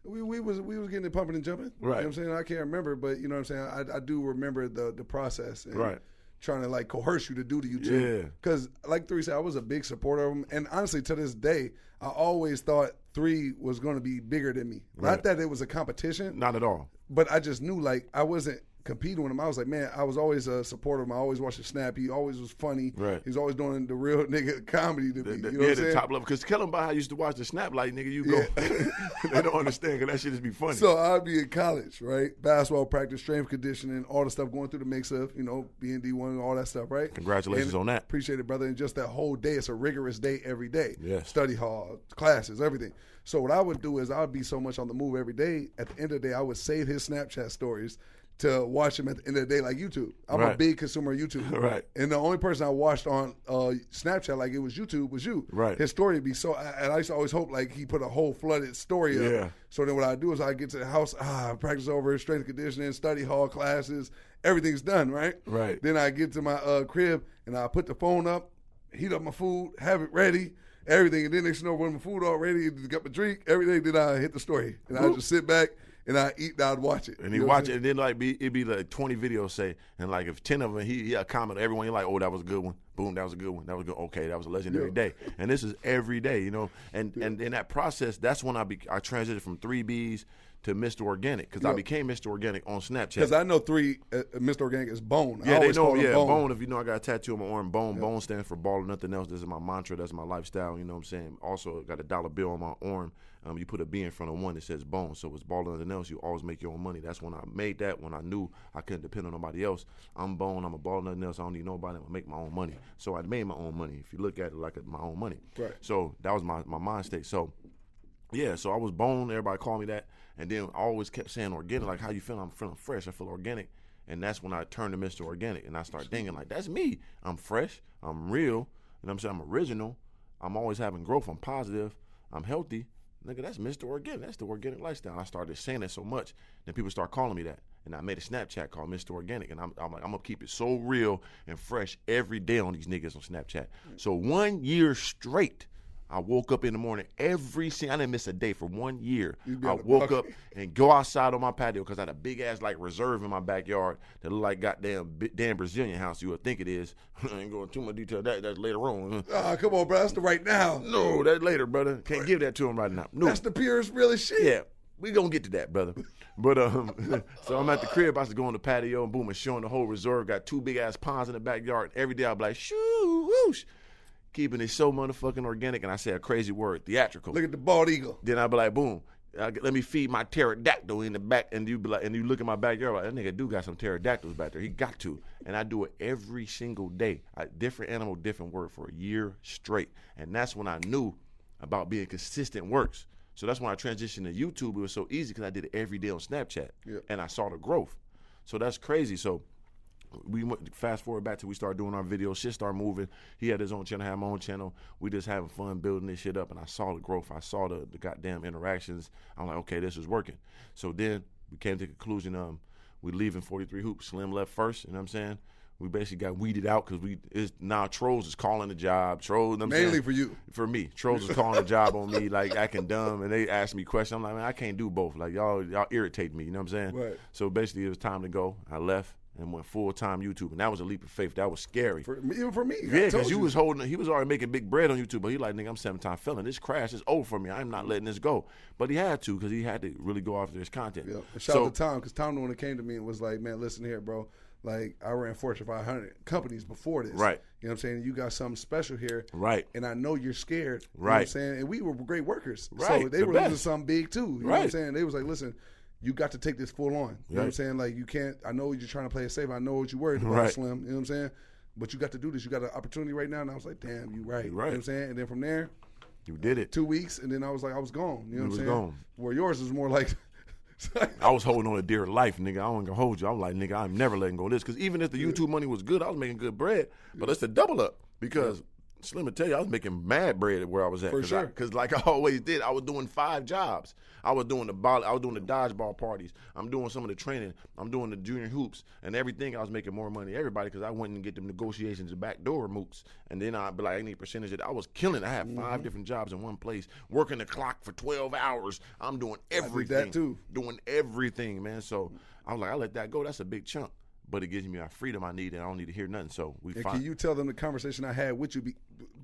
Speaker 3: We, we was we was getting it pumping and jumping. You know what I'm saying? I can't remember, but you know what I'm saying? I, I do remember the the process. And
Speaker 2: Right.
Speaker 3: Trying to like coerce you to do the YouTube.
Speaker 2: Yeah.
Speaker 3: Because like three said, I was a big supporter of him, and honestly, to this day, I always thought three was going to be bigger than me.
Speaker 2: Right.
Speaker 3: Not that it was a competition,
Speaker 2: Not at all.
Speaker 3: but I just knew like I wasn't competing with him. I was like, man, I was always a supporter of him. I always watched his snap. He always was funny.
Speaker 2: Right.
Speaker 3: He's always doing the real nigga comedy to
Speaker 2: The,
Speaker 3: me.
Speaker 2: the-
Speaker 3: you know
Speaker 2: yeah, the
Speaker 3: saying?
Speaker 2: top level. Because Kellen I used to watch the snap like nigga, you go. they don't understand because that shit just be funny.
Speaker 3: So I'd be in college, right? Basketball practice, strength conditioning, all the stuff going through the mix of, you know, being D1 and all that stuff, right?
Speaker 2: Congratulations
Speaker 3: And
Speaker 2: on that.
Speaker 3: Appreciate it, brother. And just that whole day, it's a rigorous day every day.
Speaker 2: Yes.
Speaker 3: Study hall, classes, everything. So what I would do is I would be so much on the move every day. At the end of the day, I would save his Snapchat stories to watch him at the end of the day like YouTube. I'm a big consumer of YouTube.
Speaker 2: Right.
Speaker 3: And the only person I watched on uh, Snapchat like it was YouTube was you.
Speaker 2: Right.
Speaker 3: His story would be so, and I used to always hope like he put a whole flooded story up.
Speaker 2: Yeah.
Speaker 3: So then what I do is I get to the house, ah, practice over, strength conditioning, study hall classes, everything's done, right?
Speaker 2: Right.
Speaker 3: Then I get to my uh, crib and I put the phone up, heat up my food, have it ready, everything. And then they know, when my food already, got my drink, everything, then I hit the story. And I just sit back and I eat and I'd watch it.
Speaker 2: And
Speaker 3: You
Speaker 2: he
Speaker 3: know what I'm
Speaker 2: watch it, and then like be it'd be like twenty videos say, and like if ten of them he he a comment everyone he like, oh that was a good one, boom that was a good one, that was good, okay that was a legendary
Speaker 3: Yeah.
Speaker 2: day, and this is every day, you know, and and in that process that's when I be I transitioned from three Bs to Mr. Organik because I became Mr. Organik on Snapchat.
Speaker 3: Because I know three, uh, Mr. Organik is Bone. I
Speaker 2: Yeah, they know. Yeah,
Speaker 3: Bone.
Speaker 2: bone. If you know, I got a tattoo on my arm. Bone. Bone stands for ball and nothing else. This is my mantra. That's my lifestyle. You know what I'm saying? Also, got a dollar bill on my arm. Um, you put a B in front of one that says bone, so it's ball and nothing else. You always make your own money. That's when I made that. When I knew I couldn't depend on nobody else. I'm bone. I'm a ball and nothing else. I don't need nobody. I'm gonna make my own money. So I made my own money. If you look at it like my own money.
Speaker 3: Right.
Speaker 2: So that was my my mind state. So yeah, so I was bone. Everybody called me that, and then I always kept saying organic. Like, how you feeling? I'm feeling fresh. I feel organic, and that's when I turned to Mr. Organik, and I start thinking like, that's me. I'm fresh. I'm real. You know what I'm saying? I'm original. I'm always having growth. I'm positive. I'm healthy. Nigga, that's Mr. Organik. That's the organic lifestyle. I started saying that so much, then people start calling me that. And I made a Snapchat called Mr. Organik, and I'm, I'm like, I'm gonna keep it so real and fresh every day on these niggas on Snapchat. Mm. So one year straight, I woke up in the morning every single. I didn't miss a day for one year. I woke up and go outside on my patio because I had a big ass like reserve in my backyard that looked like goddamn damn Brazilian house. You would think it is. I ain't going too much detail. That that's later on.
Speaker 3: Ah, come on, bro. That's the right now.
Speaker 2: No, that's later, brother. Can't give that to him right now. No.
Speaker 3: That's the purest, really shit.
Speaker 2: Yeah, we gonna get to that, brother. But um, so I'm at the crib. I was going to the patio and boom, and showing the whole reserve. Got two big ass ponds in the backyard. Every day I'll be like, shoo, whoosh, keeping it so motherfucking organic. And I say a crazy word, theatrical.
Speaker 3: Look at the bald eagle.
Speaker 2: Then I'll be like, boom. Let me feed my pterodactyl in the back, and you be like, and you look at my backyard like that nigga do got some pterodactyls back there. He got to, and I do it every single day. I, different animal, different word for a year straight, and that's when I knew about being consistent works. So that's when I transitioned to YouTube. It was so easy because I did it every day on Snapchat, and I saw the growth. So that's crazy. So we went fast forward back till we started doing our videos. Shit started moving. He had his own channel, I had my own channel. We just having fun building this shit up, and I saw the growth. I saw the, the goddamn interactions. I'm like, okay, this is working. So then we came to the conclusion. Um, we leaving 43 hoops. Slim left first. You know what I'm saying? We basically got weeded out because we it's now trolls is calling the job. Trolls, I'm
Speaker 3: Mainly
Speaker 2: saying?
Speaker 3: for you.
Speaker 2: for me. Trolls is calling the job on me, like acting dumb, and they ask me questions. I'm like, man, I can't do both. Like y'all, y'all irritate me. You know what I'm saying?
Speaker 3: Right.
Speaker 2: So basically, it was time to go. I left and went full time YouTube, and that was a leap of faith. That was scary.
Speaker 3: For, even for me.
Speaker 2: Yeah, because you was holding. He was already making big bread on YouTube, but he like, nigga, I'm seven time felon. This crash is over for me. I'm not letting this go. But he had to because he had to really go after his content.
Speaker 3: Yeah. Shout
Speaker 2: so
Speaker 3: out to Tom because Tom the one that came to me and was like, "Man, listen here, bro. Like I ran Fortune 500 companies before this.
Speaker 2: Right.
Speaker 3: You know what I'm saying? You got something special here.
Speaker 2: Right.
Speaker 3: And I know you're scared. Right? You know what I'm saying? And we were great workers. right? So
Speaker 2: Right.
Speaker 3: they
Speaker 2: The
Speaker 3: were losing
Speaker 2: best.
Speaker 3: something big too. You know what I'm saying? They was like, listen. You got to take this full on. You know what I'm saying? Like you can't. I know you're trying to play it safe. I know what you're worried about,
Speaker 2: Right.
Speaker 3: Slim. You know what I'm saying? But you got to do this. You got an opportunity right now. And I was like, damn, you right. You know
Speaker 2: right.
Speaker 3: what I'm saying? And then from there,
Speaker 2: you did it.
Speaker 3: two weeks, and then I was like, I was gone. You know
Speaker 2: You
Speaker 3: what
Speaker 2: was
Speaker 3: I'm saying?
Speaker 2: gone.
Speaker 3: Where yours was more like,
Speaker 2: I was holding on to dear life, nigga. I wasn't gonna hold you. I'm like, nigga, I'm never letting go of this. Because even if the YouTube money was good, I was making good bread. But it's the double up because Slim to tell you, I was making mad bread at where I was at.
Speaker 3: For
Speaker 2: Cause
Speaker 3: sure.
Speaker 2: Because like I always did, I was doing five jobs. I was doing the ball, I was doing the dodgeball parties. I'm doing some of the training. I'm doing the junior hoops and everything. I was making more money than everybody because I went and get them negotiations, the back door mooks, and then I'd be like, I need percentage. Of that. I was killing. it. I had 5
Speaker 3: Mm-hmm.
Speaker 2: different jobs in one place, working the clock for 12 hours. I'm doing everything
Speaker 3: that too.
Speaker 2: doing everything, man. So I was like, I let that go. That's a big chunk, but it gives me my freedom I need, and I don't need to hear nothing. So we
Speaker 3: And
Speaker 2: find
Speaker 3: can you tell them the conversation I had with you? Be,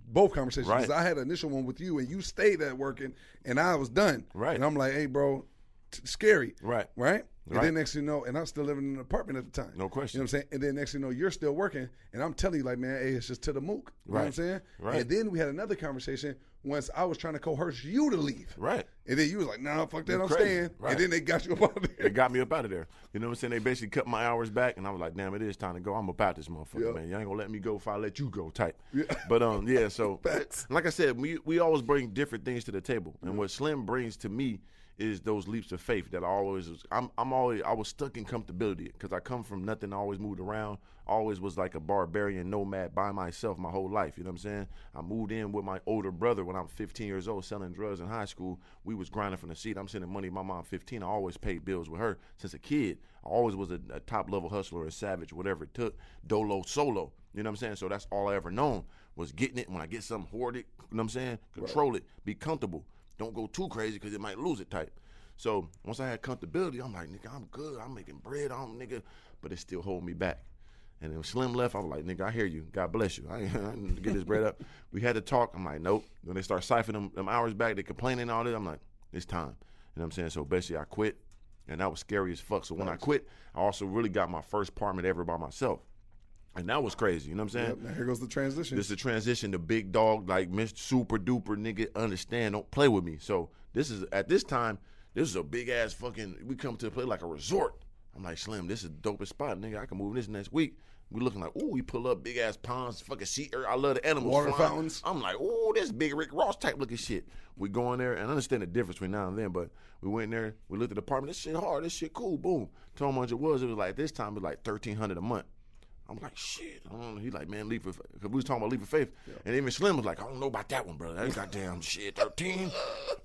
Speaker 3: both conversations.
Speaker 2: Right.
Speaker 3: I had an initial one with you, and you stayed at working, and I was done.
Speaker 2: Right.
Speaker 3: And I'm like, hey, bro, t- scary.
Speaker 2: Right.
Speaker 3: Right. And
Speaker 2: Right.
Speaker 3: then next thing you know, and I'm still living in an apartment at the time.
Speaker 2: No question.
Speaker 3: You know what I'm saying? And then next thing you know, you're still working, and I'm telling you, like, man, hey, it's just to the mook. You know what I'm saying?
Speaker 2: Right.
Speaker 3: And then we had another conversation once I was trying to coerce you to leave.
Speaker 2: right.
Speaker 3: And then you was like, nah, fuck that,
Speaker 2: You
Speaker 3: I'm
Speaker 2: crazy.
Speaker 3: staying.
Speaker 2: Right.
Speaker 3: And then they got you up out of
Speaker 2: They
Speaker 3: there.
Speaker 2: got me up out of there. You know what I'm saying? They basically cut my hours back, and I was like, "Damn, it is time to go. I'm about this motherfucker,
Speaker 3: Yeah.
Speaker 2: man. You ain't gonna let me go if I let you go." Type.
Speaker 3: Yeah.
Speaker 2: But um, yeah. So,
Speaker 3: Facts.
Speaker 2: like I said, we we always bring different things to the table, and what Slim brings to me is those leaps of faith that I always was. I'm I'm always I was stuck in comfortability because I come from nothing. I always moved around. Always was like a barbarian nomad by myself my whole life. You know what I'm saying? I moved in with my older brother when I'm 15 years old, selling drugs in high school. We was grinding from the seat. I'm sending money. to My mom 15. I always paid bills with her since a kid. I always was a, a top level hustler, a savage, whatever it took. Dolo solo. You know what I'm saying? So that's all I ever known was getting it. When I get something, hoard it. You know what I'm saying? Control it. Be comfortable. Don't go too crazy because it might lose it type. So once I had comfortability, I'm like, nigga, I'm good. I'm making bread on nigga, but it still hold me back. And then Slim left, I was like, nigga, I hear you. God bless you. I, I need to get this bread up. We had to talk. I'm like, nope. When they start siphoning them, them hours back, they complaining and all this. I'm like, it's time. You know what I'm saying? So basically, I quit, and that was scary as fuck. So when I quit, I also really got my first apartment ever by myself, and that was crazy. You know what I'm saying?
Speaker 3: Yep, now here goes the transition.
Speaker 2: This is a transition to big dog, like Mr. Super Duper nigga. Understand? Don't play with me. So this is at this time. This is a big ass fucking. We come to a place like a resort. I'm like Slim. This is the dopest spot, nigga. I can move this next week. We looking like, ooh, we pull up big ass ponds, fucking sea. er, I love the animals.
Speaker 3: Water
Speaker 2: flying.
Speaker 3: fountains.
Speaker 2: I'm like, ooh, this big Rick Ross type looking shit. We go in there and I understand the difference between now and then, but we went in there, we looked at the apartment. This shit hard. This shit cool. Boom. Told him how much it was. It was like this time it was like thirteen hundred a month. I'm like, shit. I don't know. He like, man, leap of because we was talking about leap of faith, and even Slim was like, I don't know about that one, brother. That goddamn shit, thirteen.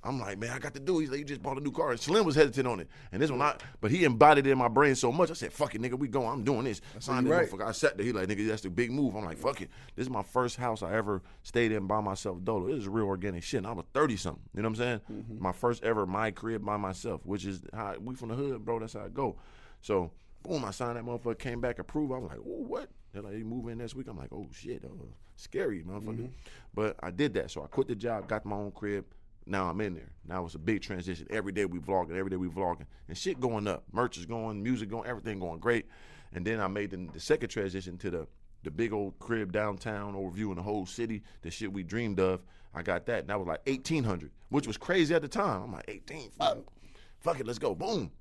Speaker 2: I'm like, man, I got to do. it. He's like, you just bought a new car. And Slim was hesitant on it, and this one, I, but he embodied it in my brain so much. I said, fuck it, nigga, we going. I'm doing this. Signed this
Speaker 3: right.
Speaker 2: motherfucker. I sat there. He like, nigga, that's the big move. I'm like, fuck it. This is my first house I ever stayed in by myself. Dolo. This is real organic shit. And I was 30 something. You know what I'm saying?
Speaker 3: Mm-hmm.
Speaker 2: My first ever my crib by myself, which is how we from the hood, bro. That's how I go. So boom, I signed that motherfucker. Came back approved. I was like, oh, what? They're like, you move in next week. I'm like, oh shit, oh, scary, motherfucker. Mm-hmm. But I did that. So I quit the job, got my own crib. Now I'm in there. Now it's a big transition. Every day we vlogging. Every day we vlogging, and shit going up. Merch is going, music going, everything going great. And then I made the, the second transition to the the big old crib downtown, overviewing the whole city. The shit we dreamed of. I got that, and that was like eighteen hundred, which was crazy at the time. I'm like eighteen, fuck, fuck it, let's go, boom.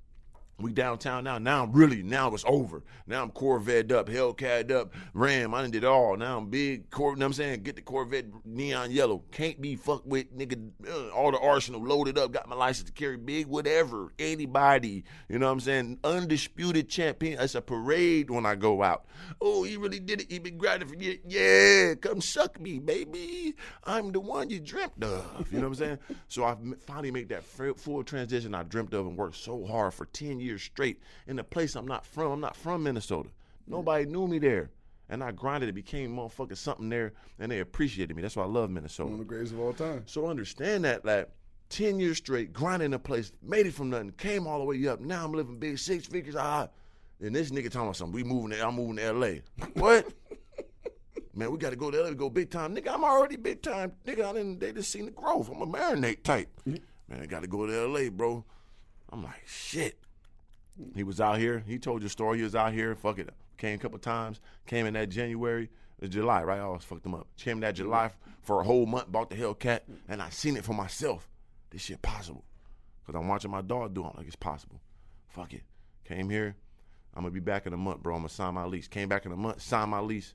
Speaker 2: We downtown now. Now I'm really now it's over. Now I'm Corvette up, Hellcat up, Ram. I done did all. Now I'm big. Cor- know what I'm saying? Get the Corvette neon yellow. Can't be fucked with nigga. Uh, all the arsenal loaded up. Got my license to carry big whatever. Anybody. You know what I'm saying? Undisputed champion. It's a parade when I go out. Oh, he really did it. He been grinding for years. Yeah, come suck me, baby. I'm the one you dreamt of. You know what I'm saying? So I finally made that full transition I dreamt of and worked so hard for 10 years straight in a place I'm not from. I'm not from Minnesota. Nobody knew me there. And I grinded. It became motherfucking something there, and they appreciated me. That's why I love Minnesota.
Speaker 3: One of the greatest of all time.
Speaker 2: So understand that, like, 10 years straight, grinding a place, made it from nothing, came all the way up. Now I'm living big six figures. Ah, and this nigga talking about something. We moving to, I'm moving to LA. What? Man, we got to go to LA to go big time. Nigga, I'm already big time. Nigga, I didn't, they just seen the growth. I'm a marinate type. Man, I got to go to LA, bro. I'm like, shit. He was out here. He told your story. He was out here. Fuck it. Came a couple times. Came in that January. Uh, July, right? I always fucked him up. Came that July mm-hmm. for a whole month. Bought the Hellcat, and I seen it for myself. This shit possible. Cause I'm watching my dog do it. I'm like it's possible. Fuck it. Came here. I'm gonna be back in a month, bro. I'm gonna sign my lease. Came back in a month. Signed my lease.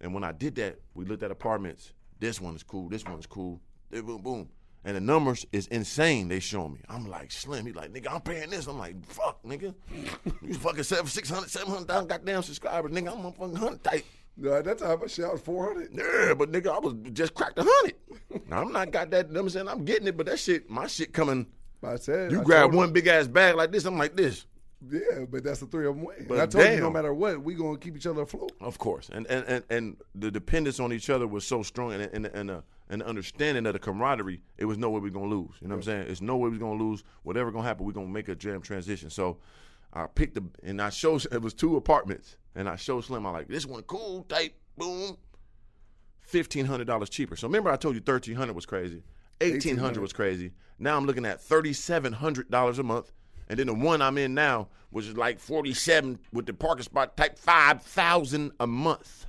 Speaker 2: And when I did that, we looked at apartments. This one is cool. This one's cool. Boom, boom. And the numbers is insane. They show me. I'm like slim. He like nigga. I'm paying this. I'm like fuck, nigga. You fucking seven, six hundred, seven hundred thousand goddamn subscribers, nigga. I'm a fucking hundred type.
Speaker 3: No, at that time, I shit, I was 400.
Speaker 2: Yeah, but nigga, I was just cracked a hundred. Now I'm not got that. You know what I'm saying I'm getting it, but that shit, my shit coming.
Speaker 3: I said,
Speaker 2: You
Speaker 3: I
Speaker 2: grab one big ass bag like this. I'm like this.
Speaker 3: Yeah, but that's the three of them way.
Speaker 2: But
Speaker 3: I told you, no matter what, we gonna keep each other afloat.
Speaker 2: Of course, and and and, and the dependence on each other was so strong, and and and, uh, and the understanding of the camaraderie, it was no way we are gonna lose. You know what I'm saying? It's no way we are gonna lose. Whatever gonna happen, we are gonna make a jam transition. So I picked the and I showed it was two apartments, and I showed Slim. I like this one cool type. Boom, fifteen hundred dollars cheaper. So remember, I told you thirteen hundred was crazy. Eighteen hundred was crazy. Now I'm looking at thirty seven hundred dollars a month, and then the one I'm in now, which is like forty seven with the parking spot, type five thousand a month.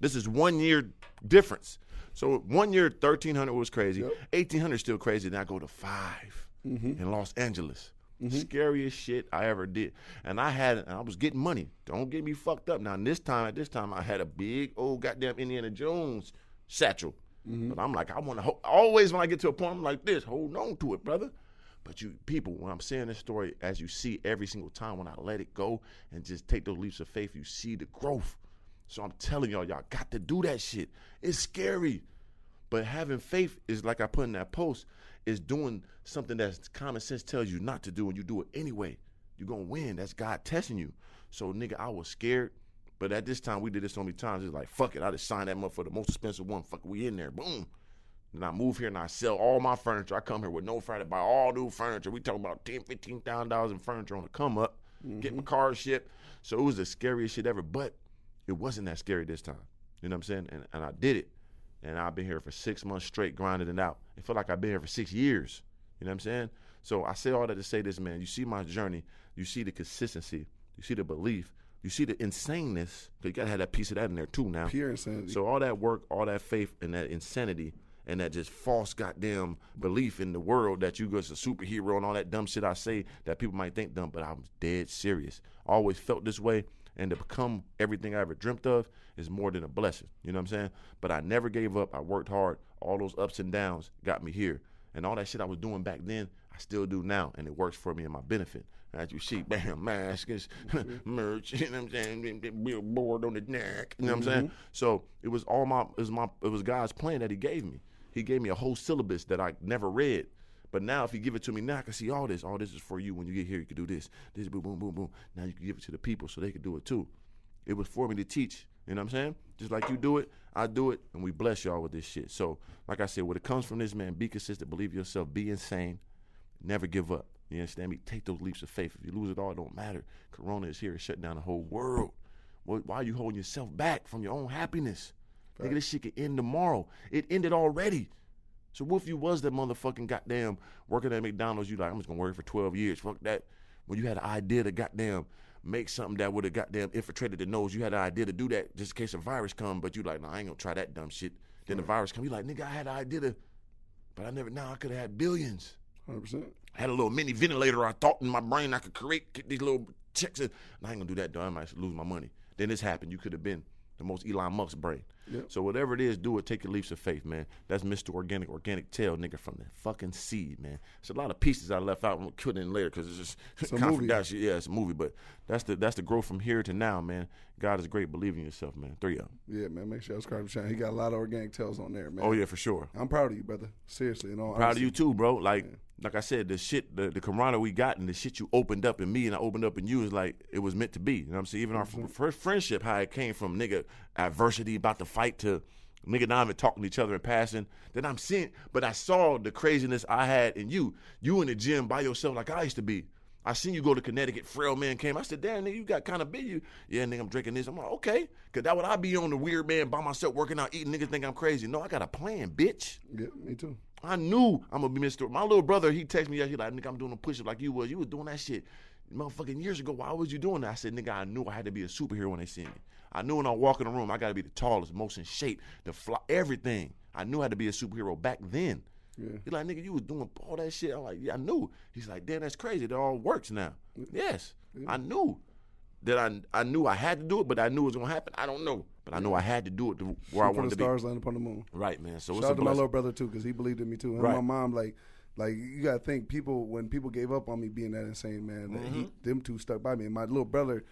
Speaker 2: This is one year difference. So one year thirteen hundred was crazy. Eighteen hundred still crazy. Then I go to 5 mm-hmm. in Los Angeles. Mm-hmm. Scariest shit I ever did. And I had and I was getting money. Don't get me fucked up. Now this time at this time I had a big old goddamn Indiana Jones satchel. Mm-hmm. But I'm like, I want to ho- always when I get to a point, I'm like this, hold on to it, brother. But you people, when I'm saying this story, as you see every single time when I let it go and just take those leaps of faith, you see the growth. So I'm telling y'all, y'all got to do that shit. It's scary. But having faith is like I put in that post, is doing something that common sense tells you not to do, and you do it anyway. You're gonna win. That's God testing you. So nigga, I was scared. But at this time, we did this so many times. It's like, fuck it. I just signed that month for the most expensive one. Fuck, we in there. Boom. Then I move here and I sell all my furniture. I come here with no furniture, buy all new furniture. We talking about ten, fifteen thousand dollars in furniture on the come up. Get my mm-hmm. car shipped. So it was the scariest shit ever. But it wasn't that scary this time. You know what I'm saying? And and I did it. And I've been here for six months straight grinding it out. It felt like I've been here for six years. You know what I'm saying? So I say all that to say this, man. You see my journey. You see the consistency. You see the belief. You see the insaneness. 'cause You gotta have that piece of that in there too now.
Speaker 3: Pure insanity.
Speaker 2: So all that work, all that faith, and that insanity, and that just false goddamn belief in the world that you just a superhero and all that dumb shit I say that people might think dumb, but I'm dead serious. I always felt this way, and to become everything I ever dreamt of is more than a blessing. You know what I'm saying? But I never gave up. I worked hard. All those ups and downs got me here, and all that shit I was doing back then, I still do now, and it works for me in my benefit. As you see, bam, masks, merch, you know what I'm saying? Billboard on the neck, you know what I'm saying? Mm-hmm. So it was all my, it was my, it was God's plan that He gave me. He gave me a whole syllabus that I never read, But now, if you give it to me now, I can see all this. All this is for you. When you get here, you can do this. This, boom, boom, boom, boom. Now you can give it to the people so they can do it too. It was for me to teach. You know what I'm saying? Just like you do it, I do it, and we bless y'all with this shit. So, like I said, what it comes from this, man, be consistent, believe yourself, be insane, never give up. You understand me? Take those leaps of faith. If you lose it all, it don't matter. Corona is here, it's shutting down the whole world. Why why are you holding yourself back from your own happiness? Nigga, this shit could end tomorrow. It ended already. So what if you was that motherfucking goddamn working at McDonald's? You like, I'm just gonna work for 12 years. Fuck that. When you had an idea to goddamn make something that would have goddamn infiltrated the nose, you had an idea to do that just in case a virus come, but you like, no, I ain't gonna try that dumb shit. Then the virus come, you like, nigga, I had an idea to, but I never. Now I could have had billions.
Speaker 3: Hundred percent.
Speaker 2: I had a little mini ventilator. I thought in my brain I could create get these little checks. In. I ain't gonna do that. Though I might lose my money. Then this happened. You could have been the most Elon Musk brain.
Speaker 3: Yep.
Speaker 2: So whatever it is, do it. Take your leaps of faith, man. That's Mr. Organik, Organic Tail, nigga, from the fucking seed, man. It's a lot of pieces I left out and put in later because it's just
Speaker 3: It's a movie.
Speaker 2: Yeah, it's a movie, but that's the that's the growth from here to now, man. God is great. Believe in yourself, man. Three of them.
Speaker 3: Yeah, man. Make sure I subscribe to the channel. He got a lot of organic tails on there, man.
Speaker 2: Oh yeah, for sure.
Speaker 3: I'm proud of you, brother. Seriously, and all
Speaker 2: Proud of you too, bro. Like like I said, the shit, the the camaraderie we got, and the shit you opened up in me and I opened up in you is like it was meant to be. You know what I'm saying? Even our mm-hmm. f- first friendship, how it came from nigga adversity about to fight to nigga not even talking to each other and passing. Then I'm seeing, but I saw the craziness I had in you. You in the gym by yourself like I used to be. I seen you go to Connecticut. Frail man came. I said, "Damn, nigga, you got kind of big." You, yeah, nigga, I'm drinking this. I'm like, okay, cause that would I be on the weird man by myself working out, eating. Niggas think I'm crazy. No, I got a plan, bitch.
Speaker 3: Yeah, me too.
Speaker 2: I knew I'm gonna be Mr. My little brother, he texted me, he like, nigga, I'm doing a push up like you was. You was doing that shit motherfucking years ago. Why was you doing that? I said, nigga, I knew I had to be a superhero when they see me. I knew when I walk in the room, I gotta be the tallest, most in shape, the fly, everything. I knew I had to be a superhero back then.
Speaker 3: Yeah.
Speaker 2: He's like, nigga, you was doing all that shit. I'm like, yeah, I knew. He's like, damn, that's crazy. It all works now. Yes, I knew that I I knew I had to do it, but I knew it was gonna happen. I don't know, but I know I had to do it to where I
Speaker 3: Shoot for
Speaker 2: wanted
Speaker 3: the
Speaker 2: to be.
Speaker 3: stars, land upon the moon.
Speaker 2: Right, man. So
Speaker 3: Shout
Speaker 2: it's a
Speaker 3: out to my little brother too, because he believed in me too. And
Speaker 2: Right.
Speaker 3: my mom, like, like you gotta think people when people gave up on me being that insane man, that he,
Speaker 2: Mm-hmm.
Speaker 3: them two stuck by me. And my little brother,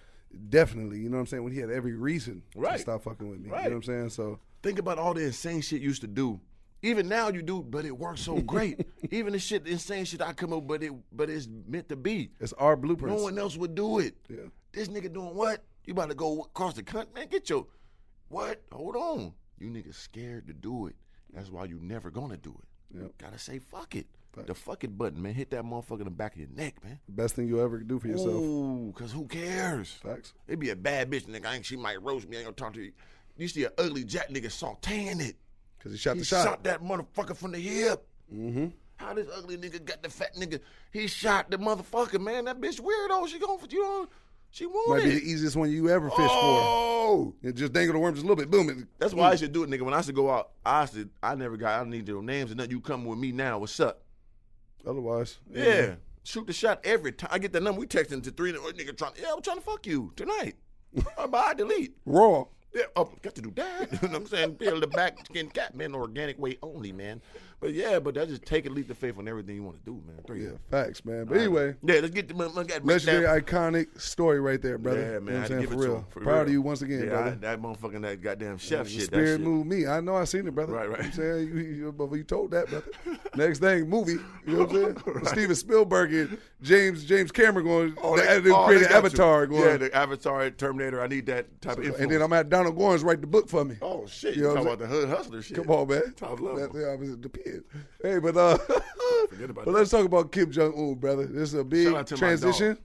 Speaker 3: definitely, you know what I'm saying. When he had every reason
Speaker 2: Right.
Speaker 3: to stop fucking with me,
Speaker 2: right.
Speaker 3: you know what I'm saying. So
Speaker 2: Think about all the insane shit you used to do. Even now you do, but it works so great. Even the shit, the insane shit I come up, but it, but it's meant to be.
Speaker 3: it's our
Speaker 2: blueprint.
Speaker 3: No
Speaker 2: one else would do it.
Speaker 3: Yeah.
Speaker 2: This nigga doing what? You about to go across the country, man? Get your what? Hold on. You niggas scared to do it. That's why you never gonna do it.
Speaker 3: Yep.
Speaker 2: Gotta say fuck it. The fuck it button, man. Hit that motherfucker in the back of your neck, man.
Speaker 3: Best thing you ever do for yourself.
Speaker 2: Ooh, cause who cares?
Speaker 3: Facts.
Speaker 2: It'd be a bad bitch, nigga. I ain't, she might roast me. I ain't gonna talk to you. You see an ugly jack nigga sauteing it.
Speaker 3: Because he shot
Speaker 2: He
Speaker 3: the shot.
Speaker 2: shot that motherfucker from the hip.
Speaker 3: Mm-hmm.
Speaker 2: How this ugly nigga got the fat nigga? He shot the motherfucker, man. That bitch weirdo. She going for you know. She
Speaker 3: Might
Speaker 2: wanted
Speaker 3: be the easiest one you ever fished
Speaker 2: Oh,
Speaker 3: for. It just dangle the worm just a little bit. Boom. It,
Speaker 2: that's why I should do it, nigga. When I used to go out, I said I never got. I don't need your names and nothing. You come with me now. What's up?
Speaker 3: Otherwise,
Speaker 2: Yeah. Shoot the shot every time. I get the number. We texting to three. Oh, nigga trying. Yeah, I'm trying to fuck you tonight. bye. Delete.
Speaker 3: Raw.
Speaker 2: Yeah, oh, got to do that. you know what I'm saying? Peel the back skin cat, man, organic way only, man. But yeah, but that just take a leap of faith on everything you want to do, man. Three.
Speaker 3: Yeah, facts, man. But anyway,
Speaker 2: Yeah, let's get the look at
Speaker 3: legendary,
Speaker 2: that.
Speaker 3: iconic story right there, brother.
Speaker 2: Yeah,
Speaker 3: You know
Speaker 2: man. I
Speaker 3: saying?
Speaker 2: give
Speaker 3: For
Speaker 2: it to
Speaker 3: real.
Speaker 2: him. For
Speaker 3: Proud
Speaker 2: real.
Speaker 3: of you once again,
Speaker 2: yeah,
Speaker 3: brother.
Speaker 2: I, that motherfucking that goddamn chef
Speaker 3: The
Speaker 2: shit.
Speaker 3: spirit
Speaker 2: that shit.
Speaker 3: moved me. I know I seen it, brother.
Speaker 2: Right, right.
Speaker 3: You know I'm saying you, you, but you told that, brother. Next thing, movie. You know what I'm saying? Steven Spielberg and James James Cameron going.
Speaker 2: Oh,
Speaker 3: they,
Speaker 2: they,
Speaker 3: they
Speaker 2: oh,
Speaker 3: created Avatar
Speaker 2: you.
Speaker 3: going.
Speaker 2: Yeah, the Avatar, Terminator. I need that type of influence.
Speaker 3: and then I'm at Donald Goines write the book for me.
Speaker 2: oh shit,
Speaker 3: You know
Speaker 2: talking about the hood hustler shit?
Speaker 3: Come on, man.
Speaker 2: Top level.
Speaker 3: That's the opposite depends. Hey, but uh,
Speaker 2: Forget about
Speaker 3: but let's talk about Kim Jong Un, brother. This is a big
Speaker 2: Shout out to my
Speaker 3: transition.
Speaker 2: dog.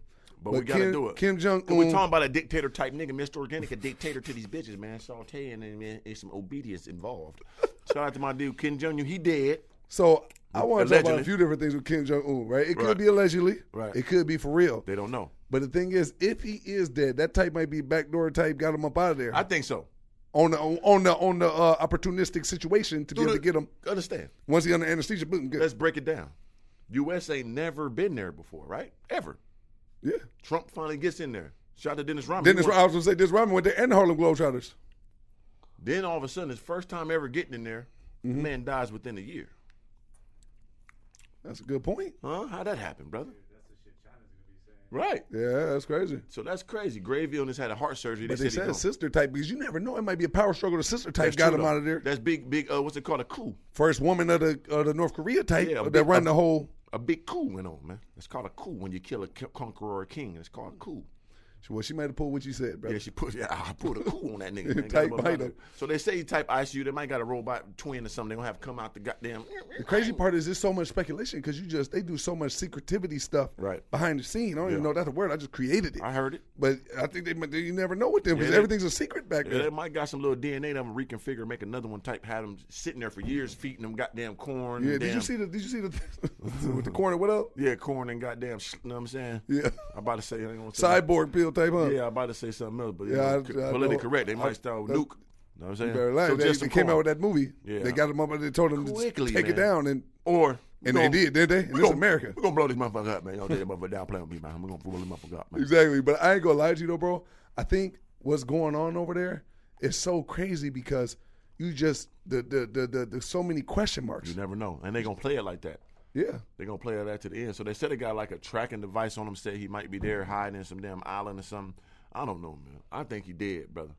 Speaker 2: But, we gotta
Speaker 3: Kim,
Speaker 2: do it.
Speaker 3: Kim Jong
Speaker 2: Un. we
Speaker 3: Un.
Speaker 2: talking about a dictator type nigga, Mr. Organik, a dictator to these bitches, man. Sauteing and man, there's some obedience involved. Shout out to my dude Kim Jong Un. He dead.
Speaker 3: So I want to talk about a few different things with Kim Jong Un, right? It could
Speaker 2: Right.
Speaker 3: be allegedly,
Speaker 2: Right.
Speaker 3: It could be for real.
Speaker 2: They don't know.
Speaker 3: But the thing is, if he is dead, that type might be backdoor type, got him up out of there
Speaker 2: I think so.
Speaker 3: On the on, the on the uh, opportunistic situation to be able to get him
Speaker 2: Understand?
Speaker 3: once he under anesthesia. Boom, good.
Speaker 2: Let's break it down. U.S. ain't never been there before, right? Ever.
Speaker 3: yeah.
Speaker 2: Trump finally gets in there. Shout out to Dennis Rodman.
Speaker 3: Dennis, I was gonna say Dennis Rodman went there and the Harlem Globetrotters.
Speaker 2: Then all of a sudden, his first time ever getting in there,
Speaker 3: Mm-hmm.
Speaker 2: the man dies within a year.
Speaker 3: That's a good point.
Speaker 2: Huh? How'd that happen, brother? Right.
Speaker 3: Yeah, that's crazy.
Speaker 2: So that's crazy. Gravy on this had a heart surgery.
Speaker 3: But
Speaker 2: they,
Speaker 3: they
Speaker 2: said
Speaker 3: sister type because you never know. It might be a power struggle. The sister type
Speaker 2: That's
Speaker 3: got him
Speaker 2: though.
Speaker 3: out of there.
Speaker 2: That's big, big. Uh, what's it called? A coup.
Speaker 3: First woman of the of the North Korea type
Speaker 2: Yeah, a
Speaker 3: that
Speaker 2: big-
Speaker 3: run
Speaker 2: a-
Speaker 3: the whole.
Speaker 2: a big coup went on, man. It's called a coup when you kill a conqueror or king. It's called a coup.
Speaker 3: Well, she might have pulled what you said, bro.
Speaker 2: Yeah, she put yeah, I put a coup on that nigga. Man.
Speaker 3: Type
Speaker 2: him up
Speaker 3: bite
Speaker 2: out
Speaker 3: him.
Speaker 2: there. So they say type ICU, they might got a robot twin or something. They gonna have to come out the goddamn.
Speaker 3: The crazy part is there's so much speculation because you just they do so much secretivity stuff
Speaker 2: Right.
Speaker 3: behind the scene. I don't even know that's a word. I just created it.
Speaker 2: I heard it.
Speaker 3: But I think they, they you never know with them because
Speaker 2: Yeah,
Speaker 3: everything's a secret back
Speaker 2: Yeah,
Speaker 3: there.
Speaker 2: they might got some little DNA that them reconfigure, make another one type, had them sitting there for years, feeding them goddamn corn.
Speaker 3: Yeah,
Speaker 2: and
Speaker 3: did you see the? Did you see the with the corner? What up?
Speaker 2: Yeah, corn and goddamn. You know what I'm saying?
Speaker 3: Yeah,
Speaker 2: I'm about to say. I ain't gonna say
Speaker 3: cyborg pill type, huh?
Speaker 2: Yeah, I'm about to say something else, but you
Speaker 3: Yeah,
Speaker 2: know,
Speaker 3: I-
Speaker 2: politically correct. They might start with
Speaker 3: uh,
Speaker 2: nuke. You know what I'm saying?
Speaker 3: Very right.
Speaker 2: So
Speaker 3: they
Speaker 2: just
Speaker 3: they came out with that movie.
Speaker 2: Yeah.
Speaker 3: They got them up and they told them
Speaker 2: Quickly,
Speaker 3: to take it down, and
Speaker 2: Or
Speaker 3: and they did, didn't they? And this
Speaker 2: gonna,
Speaker 3: America.
Speaker 2: We're gonna blow this motherfucker up, man. Y'all take that motherfucker down, play with me, man. We're gonna blow this motherfucker up, man.
Speaker 3: Exactly. But I ain't gonna lie to you though, bro. I think what's going on over there is so crazy because you just the the the, the, the so many question marks.
Speaker 2: You never know, and they gonna play it like that.
Speaker 3: Yeah.
Speaker 2: They're gonna play that to the end. So they said they got like a tracking device on him. Said he might be there hiding in some damn island or something. I don't know, man. I think he did, brother.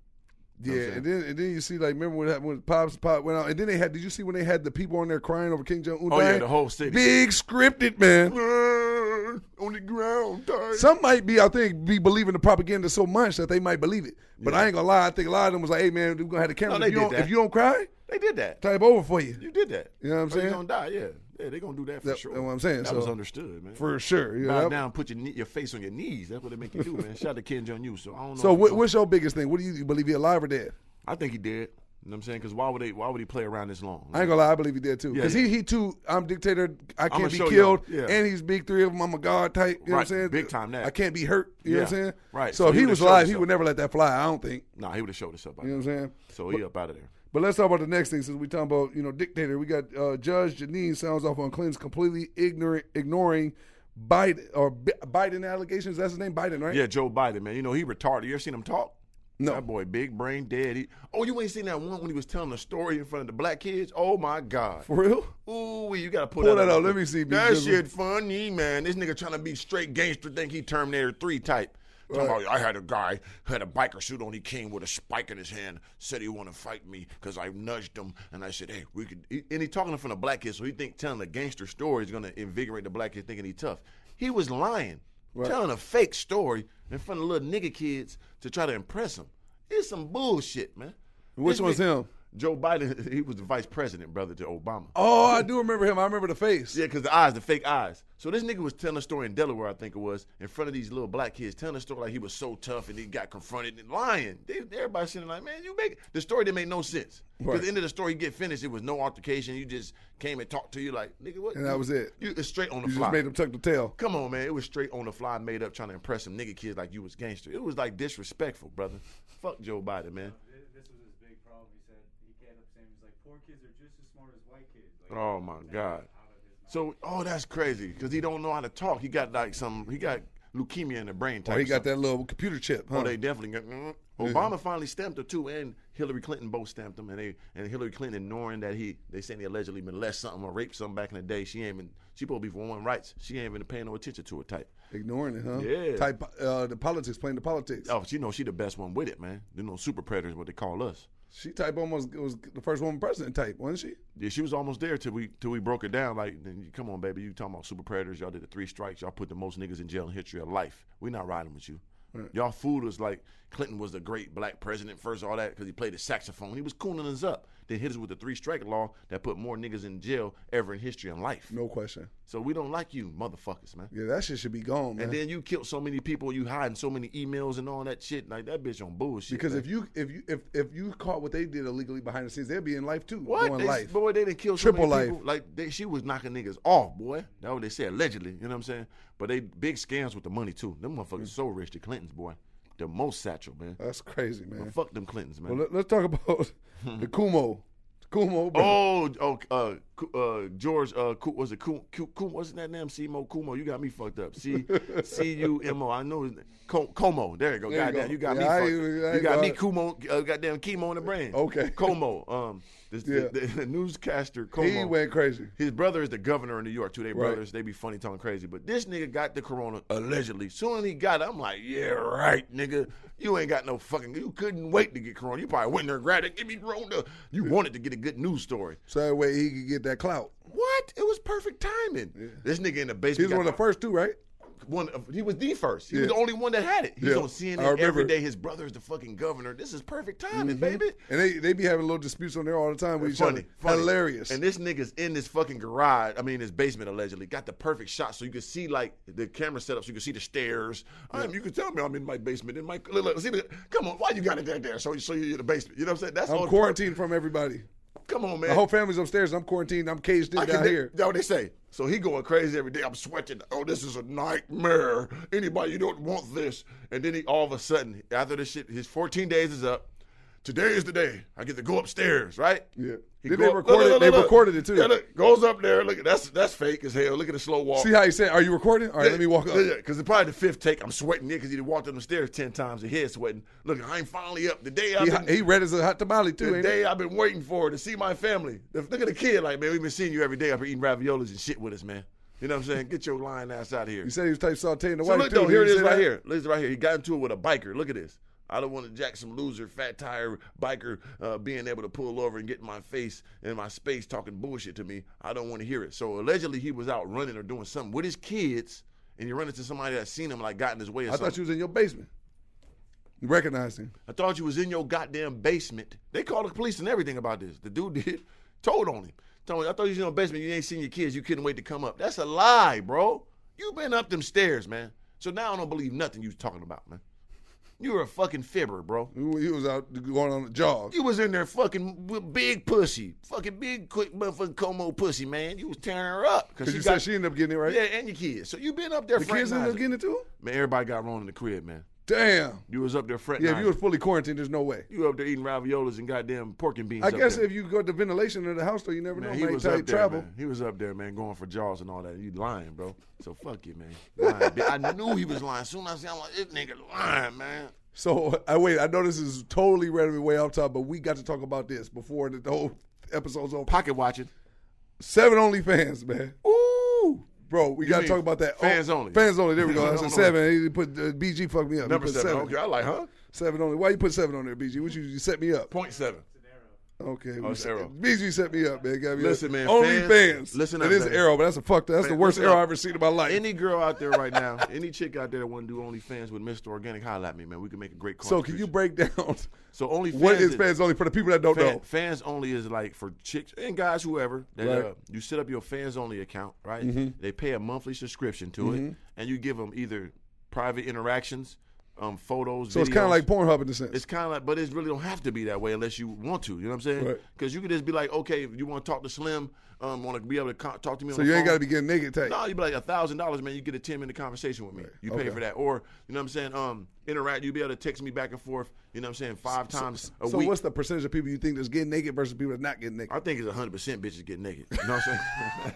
Speaker 2: know
Speaker 3: Yeah, and then and then you see like remember what happened when Pops Pop went out, and then they had. Did you see when they had the people on there crying over Kim Jong Un?
Speaker 2: Oh yeah, the whole city.
Speaker 3: big scripted man.
Speaker 2: on the ground.
Speaker 3: Some might be, I think, be believing the propaganda so much that they might believe it. But I ain't gonna lie, I think a lot of them was like, "Hey man, we're gonna have the camera.
Speaker 2: No,
Speaker 3: if, you don't, if you don't cry,
Speaker 2: They did that.
Speaker 3: type over for you
Speaker 2: You did that.
Speaker 3: You know what I'm oh,
Speaker 2: Or
Speaker 3: saying?
Speaker 2: You gonna die? Yeah, yeah. They gonna do that for
Speaker 3: That-
Speaker 2: sure.
Speaker 3: that's what I'm saying,
Speaker 2: That
Speaker 3: so-
Speaker 2: was understood, man.
Speaker 3: for sure." You know,
Speaker 2: Bow
Speaker 3: that-
Speaker 2: down, put your knee, your face on your knees. That's what they make you do, man. Shout out to Kim Jong Un. So I don't know.
Speaker 3: So what, what's your biggest thing? What do you, you believe he alive or dead?
Speaker 2: I think he did. You know what I'm saying? Because why would they? Why would he play around this long?
Speaker 3: I ain't gonna lie, I believe he did too.
Speaker 2: Yeah,
Speaker 3: Because
Speaker 2: yeah.
Speaker 3: he he too. I'm dictator. I can't be killed,
Speaker 2: yeah.
Speaker 3: and he's big three of them. I'm a god type. You know what I'm saying?
Speaker 2: big time that.
Speaker 3: I can't be hurt. You know what I'm saying?
Speaker 2: right.
Speaker 3: So,
Speaker 2: So
Speaker 3: if
Speaker 2: he
Speaker 3: was alive, he would never let that fly. I don't think.
Speaker 2: Nah, he would have showed us up.
Speaker 3: You know what I'm saying?
Speaker 2: So he up out of there.
Speaker 3: But let's talk about the next thing. Since we talking about you know dictator, we got uh, Judge Jeanine sounds off on Clinton's completely ignorant, ignoring Biden or B- Biden allegations. That's his name, Biden, right?
Speaker 2: Yeah, Joe Biden, man. You know he retarded. You ever seen him talk?
Speaker 3: No.
Speaker 2: That boy, big brain, dead. He, oh, you ain't seen that one when he was telling the story in front of the black kids? Oh my God.
Speaker 3: For real?
Speaker 2: Ooh, you gotta pull,
Speaker 3: Pull
Speaker 2: that,
Speaker 3: that out. Let me see,
Speaker 2: That shit funny, man. This nigga trying to be straight gangster, think he Terminator Three type. Talking
Speaker 3: Right.
Speaker 2: about, I had a guy had a biker suit on. He came with a spike in his hand. Said he want to fight me because I nudged him, and I said, "Hey, we could." And he talking from the black kids, so he think telling a gangster story is gonna invigorate the black kid thinking he tough. He was lying, telling a fake story in front of little nigga kids to try to impress them. It's some bullshit, man.
Speaker 3: Which
Speaker 2: This
Speaker 3: one's
Speaker 2: nigga-
Speaker 3: him?
Speaker 2: Joe Biden. He was the vice president, brother to Obama.
Speaker 3: Oh, I do remember him. I remember the face.
Speaker 2: Yeah, because the eyes, the fake eyes. So this nigga was telling a story in Delaware, I think it was, in front of these little black kids, telling a story like he was so tough and he got confronted and lying. They, everybody sitting like, man, you make the story didn't make no sense. Because
Speaker 3: Right.
Speaker 2: the end of the story, you get finished, it was no altercation. You just came and talked to you like, nigga, what?
Speaker 3: And that was it.
Speaker 2: You it's straight on the
Speaker 3: You
Speaker 2: fly.
Speaker 3: just made him tuck the tail.
Speaker 2: Come on, man. It was straight on the fly, made up, trying to impress some nigga kids like you was gangster. It was like disrespectful, brother. Fuck Joe Biden, man.
Speaker 4: Th- This was his big problem. He said he kept up saying he's like poor kids are just as smart as white kids. Like,
Speaker 2: Oh my God.
Speaker 4: out of his mouth.
Speaker 2: So, oh, that's crazy because he don't know how to talk. He got like some, he got leukemia in the brain. Type
Speaker 3: Oh, he got
Speaker 2: something.
Speaker 3: that little computer chip. Huh?
Speaker 2: Oh, they definitely got. mm. Obama finally stamped her too, and Hillary Clinton both stamped him, and they and Hillary Clinton ignoring that he they saying he allegedly molested something or raped something back in the day. She ain't even she supposed to be for women's rights. She ain't even paying no attention to it. Type.
Speaker 3: Ignoring it, huh?
Speaker 2: Yeah.
Speaker 3: Type uh, the politics, playing the politics.
Speaker 2: Oh, she know she the best one with it, man. You know, super predators, what they call us.
Speaker 3: She type almost was the first woman president type, wasn't she?
Speaker 2: Yeah, she was almost there till we till we broke it down. Like, then you, come on, baby, you talking about super predators? Y'all did the three strikes. Y'all put the most niggas in jail in history of life. We not riding with you. Y'all fooled us like Clinton was the great black president first, all that because he played the saxophone. He was cooling us up. Then hit us with the three strike law that put more niggas in jail ever in history in life.
Speaker 3: No question.
Speaker 2: So we don't like you, motherfuckers, man.
Speaker 3: Yeah, that shit should be gone, man.
Speaker 2: And then you killed so many people, you hiding so many emails and all that shit. Like that bitch on bullshit.
Speaker 3: because
Speaker 2: man.
Speaker 3: if you if you if if you caught what they did illegally behind the scenes, they'd be in life too.
Speaker 2: What?
Speaker 3: Going
Speaker 2: They,
Speaker 3: life.
Speaker 2: Boy, they didn't kill so
Speaker 3: Triple
Speaker 2: many
Speaker 3: life.
Speaker 2: people. Like they, she was knocking niggas off, boy. That's what they said allegedly. You know what I'm saying? But they big scams with the money too. Them motherfuckers
Speaker 3: Mm.
Speaker 2: so rich. The Clintons, boy, the most satchel, man.
Speaker 3: That's crazy, man.
Speaker 2: Fuck them Clintons, man.
Speaker 3: Well, let, us talk about the Kumo. Kumo, bro.
Speaker 2: Oh, oh, uh, uh, George, uh, was it Ku- Ku- Ku- what's that name? Simo Kumo. You got me fucked up. C C U M O. I know his name. Cuomo. There you go.
Speaker 3: There you
Speaker 2: Goddamn,
Speaker 3: go.
Speaker 2: you got
Speaker 3: Yeah,
Speaker 2: me. Fucked.
Speaker 3: ain't- I
Speaker 2: you got me.
Speaker 3: got-
Speaker 2: Kumo. Uh, goddamn chemo in the brain.
Speaker 3: Okay.
Speaker 2: Cuomo. Um, this,
Speaker 3: Yeah.
Speaker 2: the, the, newscaster Cuomo.
Speaker 3: he went crazy.
Speaker 2: His brother is the governor in New York too. They
Speaker 3: Right.
Speaker 2: brothers. They be funny talking crazy. But this nigga got the corona allegedly. Soon as he got it, I'm like, yeah, right, nigga. You ain't got no fucking. You couldn't wait to get corona. You probably went there and grabbed it. Give me corona. You wanted to get a good news story.
Speaker 3: So that way he could get that clout.
Speaker 2: What? What? It was perfect timing. This nigga in the basement.
Speaker 3: He
Speaker 2: basement.
Speaker 3: was one of the first two, right?
Speaker 2: one of, he was the first. He was the only one that had it. He's
Speaker 3: Yeah.
Speaker 2: on
Speaker 3: I
Speaker 2: CNN
Speaker 3: remember.
Speaker 2: every day. His brother is the fucking governor. This is perfect timing, baby.
Speaker 3: And they they be having little disputes on there all the time with each other.
Speaker 2: funny.
Speaker 3: Hilarious.
Speaker 2: And this nigga's in this fucking garage. I mean, his basement allegedly got the perfect shot, so you can see like the camera setup, so you can see the stairs. Um, you can tell me I'm in my basement. In my look, look, see the, come on, why you got it there? There, so you so you're in the basement. You know what I'm saying? That's
Speaker 3: I'm
Speaker 2: all-
Speaker 3: quarantined from everybody.
Speaker 2: Come on, man.
Speaker 3: The whole family's upstairs. I'm quarantined. I'm caged in
Speaker 2: I
Speaker 3: down here.
Speaker 2: That's what they say. So he going crazy every day. I'm sweating. Oh, this is a nightmare. Anybody, you don't want this. And then he all of a sudden, after this shit, his 14 days is up. Today is the day. I get to go upstairs, right?
Speaker 3: Yeah.
Speaker 2: He
Speaker 3: Did they record it? They
Speaker 2: look,
Speaker 3: recorded it too.
Speaker 2: Yeah, look, goes up there. Look, that's that's fake as hell. Look at the slow walk.
Speaker 3: See how he said, "Are you recording?" All right, let me walk up.
Speaker 2: Yeah, because it's probably the fifth take, I'm sweating here because he walked up the stairs ten times. His head sweating. Look, I'm finally up. The day I've
Speaker 3: He, he read as a hot tamale too.
Speaker 2: the
Speaker 3: Ain't
Speaker 2: day
Speaker 3: it?
Speaker 2: I've been waiting for to see my family. The- Look at the kid, like man, we've been seeing you every day up here eating raviolis and shit with us, man. You know what I'm saying? Get your lying ass out of here.
Speaker 3: He said he was type sauteing the
Speaker 2: So
Speaker 3: wife
Speaker 2: look
Speaker 3: too.
Speaker 2: though, here it is right
Speaker 3: that?
Speaker 2: here. Listen right here. He got into it with a biker. Look at this. I don't want to jack some loser, fat tire biker uh, being able to pull over and get in my face and my space talking bullshit to me. I don't want to hear it. So allegedly he was out running or doing something with his kids, and he run into somebody that seen him like got in his way or
Speaker 3: I
Speaker 2: something.
Speaker 3: thought you was in your basement. You recognized him.
Speaker 2: I thought you was in your goddamn basement. They called the police and everything about this. The dude did. Told on him. Told him, I thought you was in your basement. You ain't seen your kids. You couldn't wait to come up. That's a lie, bro. You been up them stairs, man. So now I don't believe nothing you was talking about, man. You were a fucking fibber, bro.
Speaker 3: He was out going on a jog.
Speaker 2: You was in there fucking with big pussy. Fucking big, quick motherfucking Cuomo pussy, man. You was tearing her up.
Speaker 3: Because you said she ended up getting it right.
Speaker 2: Yeah, and your kids. So you been up there
Speaker 3: the kids ended up getting it too.
Speaker 2: Man, everybody got wrong in the crib, man.
Speaker 3: Damn.
Speaker 2: You was up there
Speaker 3: fretting.
Speaker 2: Yeah,
Speaker 3: if you was fully quarantined, there's no way.
Speaker 2: You were up there eating raviolis and goddamn pork and beans.
Speaker 3: I guess
Speaker 2: there.
Speaker 3: if you go to ventilation in the house, though, you never
Speaker 2: Man,
Speaker 3: know.
Speaker 2: he
Speaker 3: Might
Speaker 2: was up there,
Speaker 3: travel.
Speaker 2: man. He was up there, man, going for jaws and all that. You lying, bro. So fuck you, man. I knew he was lying. Soon as I see, I'm like, this nigga lying, man.
Speaker 3: So I wait. I know this is totally randomly way off top, but we got to talk about this before the, the whole episode's over.
Speaker 2: Pocket watching.
Speaker 3: Seven only fans, man.
Speaker 2: Ooh.
Speaker 3: Bro, we got to talk about that.
Speaker 2: fans
Speaker 3: Oh,
Speaker 2: only?
Speaker 3: Fans only. There we go. I said seven. He put uh, BG fucked me up.
Speaker 2: Number
Speaker 3: put
Speaker 2: seven. Okay, I like, huh?
Speaker 3: Seven only. Why you put seven on there, BG? What you, you set me up?
Speaker 2: Point seven.
Speaker 3: Okay,
Speaker 2: Oh, it's Arrow.
Speaker 3: BG set me up, man. Got me
Speaker 2: Listen,
Speaker 3: up.
Speaker 2: man,
Speaker 3: Only
Speaker 2: fans-
Speaker 3: fans.
Speaker 2: listen
Speaker 3: it is
Speaker 2: man.
Speaker 3: Arrow, but that's a fuck. That's the worst arrow. I've ever seen in my life.
Speaker 2: Any girl out there right now, any chick out there that want to do OnlyFans with Mr. Organik, holla at me, man. We can make a great call.
Speaker 3: so can you break down
Speaker 2: So OnlyFans
Speaker 3: what is fans only for the people that don't
Speaker 2: Fan-
Speaker 3: know?
Speaker 2: Fans only is like for chicks and guys, whoever. That,
Speaker 3: Right.
Speaker 2: uh, you set up your fans only account, right?
Speaker 3: Mm-hmm.
Speaker 2: They pay a monthly subscription to it, and you give them either private interactions, um, photos.
Speaker 3: So it's kind of like Pornhub in the sense.
Speaker 2: It's kind of like, but it really don't have to be that way unless you want to. You know what I'm saying?
Speaker 3: Right.
Speaker 2: Because you could just be like, okay, if you want to talk to Slim, um, want to be able to co- talk to me.
Speaker 3: so you ain't got to be getting naked tape.
Speaker 2: No, you be like a thousand dollars, man. You get a ten minute conversation with me. You pay
Speaker 3: Okay.
Speaker 2: for that, or you know what I'm saying? Um, interact. You be able to text me back and forth. You know what I'm saying? Five times a
Speaker 3: so
Speaker 2: week.
Speaker 3: So what's the percentage of people you think that's getting naked versus people that's not getting naked?
Speaker 2: I think it's hundred percent bitches get naked. You know what I'm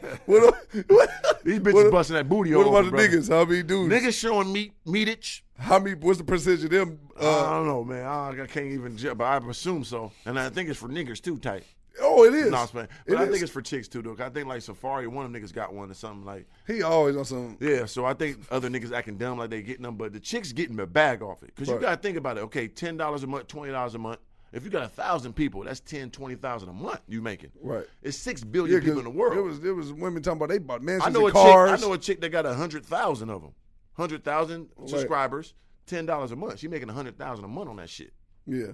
Speaker 2: saying?
Speaker 3: What, what,
Speaker 2: These bitches
Speaker 3: what-
Speaker 2: busting that booty
Speaker 3: over.
Speaker 2: What
Speaker 3: about the
Speaker 2: brother.
Speaker 3: niggas? How many dudes?
Speaker 2: Niggas showing meat meatage.
Speaker 3: How many? What's the percentage of them?
Speaker 2: I
Speaker 3: Uh,
Speaker 2: don't know, man. I, I can't even, but I assume so. And I think it's for niggers too, tight.
Speaker 3: Oh, it is.
Speaker 2: No, I'm playing.
Speaker 3: It
Speaker 2: But I
Speaker 3: is.
Speaker 2: think it's for chicks too, though. I think like Safari, one of them niggas got one or something like.
Speaker 3: he always on some.
Speaker 2: Yeah, so I think other niggas acting dumb like they getting them, but the chicks getting the bag off it. Because you got to think about it. Okay, ten dollars a month, twenty dollars a month. If you got a thousand people, that's ten, twenty thousand a month you making.
Speaker 3: Right.
Speaker 2: It's six billion
Speaker 3: Yeah,
Speaker 2: people in the world.
Speaker 3: It was it was women talking about they bought mansions
Speaker 2: I know a
Speaker 3: cars.
Speaker 2: chick. I know a chick that got a hundred thousand of them, hundred thousand subscribers, ten dollars a month. She making a hundred thousand a month on that shit.
Speaker 3: yeah,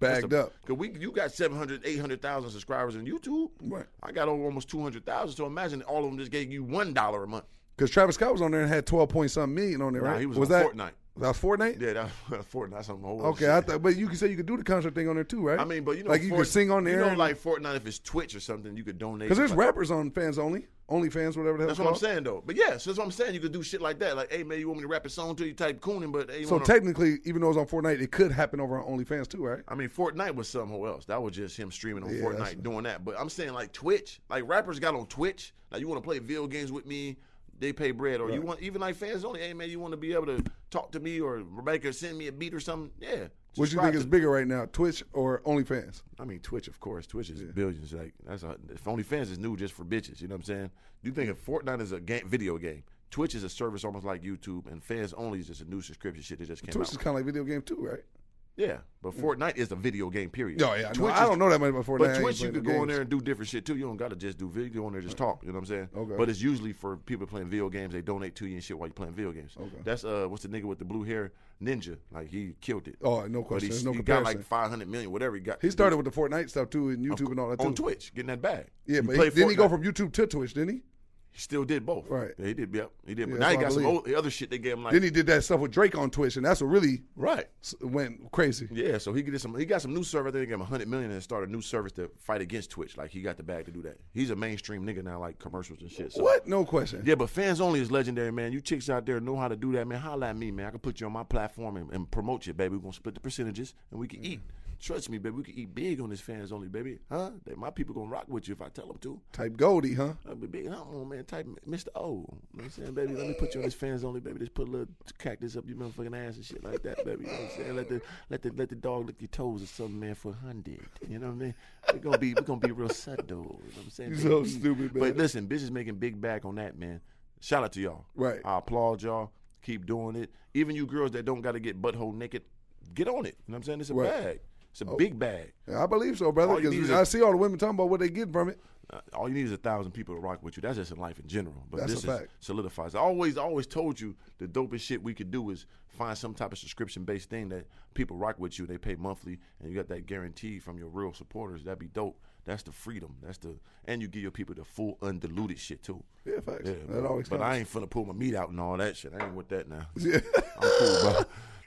Speaker 3: bagged
Speaker 2: That's
Speaker 3: up.
Speaker 2: Cause we, you got 700, 800,000 subscribers on YouTube.
Speaker 3: Right.
Speaker 2: I got over almost two hundred thousand. So imagine all of them just gave you one dollar a month.
Speaker 3: Because Travis Scott was on there and had twelve point something million on there,
Speaker 2: Nah,
Speaker 3: right?
Speaker 2: he was on
Speaker 3: that
Speaker 2: Fortnite.
Speaker 3: That was Fortnite.
Speaker 2: Yeah, that Fortnite. That's something whole.
Speaker 3: Okay,
Speaker 2: shit.
Speaker 3: I thought, but you can say you could do the concert thing on there too, right?
Speaker 2: I mean, but you know,
Speaker 3: like you
Speaker 2: Fort-
Speaker 3: could sing on there.
Speaker 2: You know, like Fortnite, if it's Twitch or something, you could donate.
Speaker 3: because there's
Speaker 2: like,
Speaker 3: rappers on fans only, only fans, whatever the hell
Speaker 2: That's what I'm saying, though. But yeah, so that's what I'm saying. You could do shit like that. Like, hey, man, you want me to rap a song to you? Type cooning, but hey, you
Speaker 3: So
Speaker 2: wanna-
Speaker 3: technically, even though it's on Fortnite, it could happen over on OnlyFans too, right?
Speaker 2: I mean, Fortnite was something else. That was just him streaming on
Speaker 3: Yeah,
Speaker 2: Fortnite doing that. But I'm saying like Twitch, like rappers got on Twitch. Like you want to play video games with me, they pay bread. Or you want even like fans only. Hey man, you want to be able to talk to me or Rebecca send me a beat or something? Yeah.
Speaker 3: What you think is bigger right now, Twitch or OnlyFans?
Speaker 2: I mean, Twitch, of course. Twitch is billions. Like that's a, if OnlyFans is new just for bitches. You know what I'm saying? Do You think if Fortnite is a game, video game, Twitch is a service almost like YouTube, and fans only is just a new subscription shit that just came out.
Speaker 3: Twitch
Speaker 2: out.
Speaker 3: is kind of like video game too, right?
Speaker 2: Yeah, but Fortnite is a video game. Period.
Speaker 3: Oh, yeah, no,
Speaker 2: Twitch
Speaker 3: I don't know that much about Fortnite.
Speaker 2: But Twitch, you could go in there and do different shit too. You don't got to just do video. Go in there and just talk. You know what I'm saying?
Speaker 3: Okay.
Speaker 2: But it's usually for people playing video games. They donate to you and shit while you're playing video games.
Speaker 3: Okay.
Speaker 2: That's uh, what's the nigga with the blue hair? Ninja. Like he killed it.
Speaker 3: Oh, no
Speaker 2: But
Speaker 3: question.
Speaker 2: he,
Speaker 3: There's no
Speaker 2: he got like 500 million, whatever he got.
Speaker 3: he started with the Fortnite stuff too, and YouTube and all that too.
Speaker 2: on Twitch, getting that bag.
Speaker 3: Yeah,
Speaker 2: He
Speaker 3: but he, didn't he go from YouTube to Twitch? Didn't he?
Speaker 2: He still did both.
Speaker 3: Right.
Speaker 2: Yeah, he did. Yep, he did.
Speaker 3: Yeah,
Speaker 2: but now he got some old, other shit they gave him like.
Speaker 3: Then he did that stuff with Drake on Twitch, and that's what really
Speaker 2: right.
Speaker 3: went crazy.
Speaker 2: Yeah, so he did some. He got some new service. They gave him 100 million and started a new service to fight against Twitch. Like he got the bag to do that. He's a mainstream nigga now, like commercials and shit. So.
Speaker 3: What? No question.
Speaker 2: Yeah, but fans only is legendary, man. You chicks out there know how to do that, man. Holla at me, man. I can put you on my platform and, and promote you, baby. We're gonna split the percentages and we can mm. eat. Trust me, baby. We can eat big on this fans only, baby. Huh? They, my people gonna rock with you if I tell them to.
Speaker 3: Type Goldie, huh?
Speaker 2: Uh, I'll be big. Come on, man. Type Mr. O. You know what I'm saying, baby? Let me put you on this fans only, baby. Just put a little cactus up your motherfucking ass and shit like that, baby. You know what I'm saying? Let the let the let the dog lick your toes or something, man, for a hundred. You know what I mean? We're gonna be we're gonna be real subtle. You know what I'm saying?
Speaker 3: You're so
Speaker 2: baby?
Speaker 3: stupid, man.
Speaker 2: But listen, bitches making big back on that, man. Shout out to y'all.
Speaker 3: Right.
Speaker 2: I applaud y'all. Keep doing it. Even you girls that don't got to get butthole naked, get on it. You know what I'm saying? It's a
Speaker 3: Right.
Speaker 2: bag. It's a big bag.
Speaker 3: Yeah, I believe so, brother.
Speaker 2: All you need
Speaker 3: Because
Speaker 2: is a-
Speaker 3: I see all the women talking about what they get from it.
Speaker 2: Uh, all you need is a thousand people to rock with you. That's just in life in general. But
Speaker 3: That's
Speaker 2: this is
Speaker 3: fact.
Speaker 2: solidifies. I always, always told you the dopest shit we could do is find some type of subscription based thing that people rock with you. They pay monthly, and you got that guarantee from your real supporters. That'd be dope. That's the freedom. That's the and you give your people the full undiluted shit too.
Speaker 3: Yeah, facts.
Speaker 2: Yeah,
Speaker 3: that
Speaker 2: bro.
Speaker 3: always
Speaker 2: but. I ain't finna pull my meat out and all that shit. I ain't with that now.
Speaker 3: Yeah.
Speaker 2: I'm cool, bro.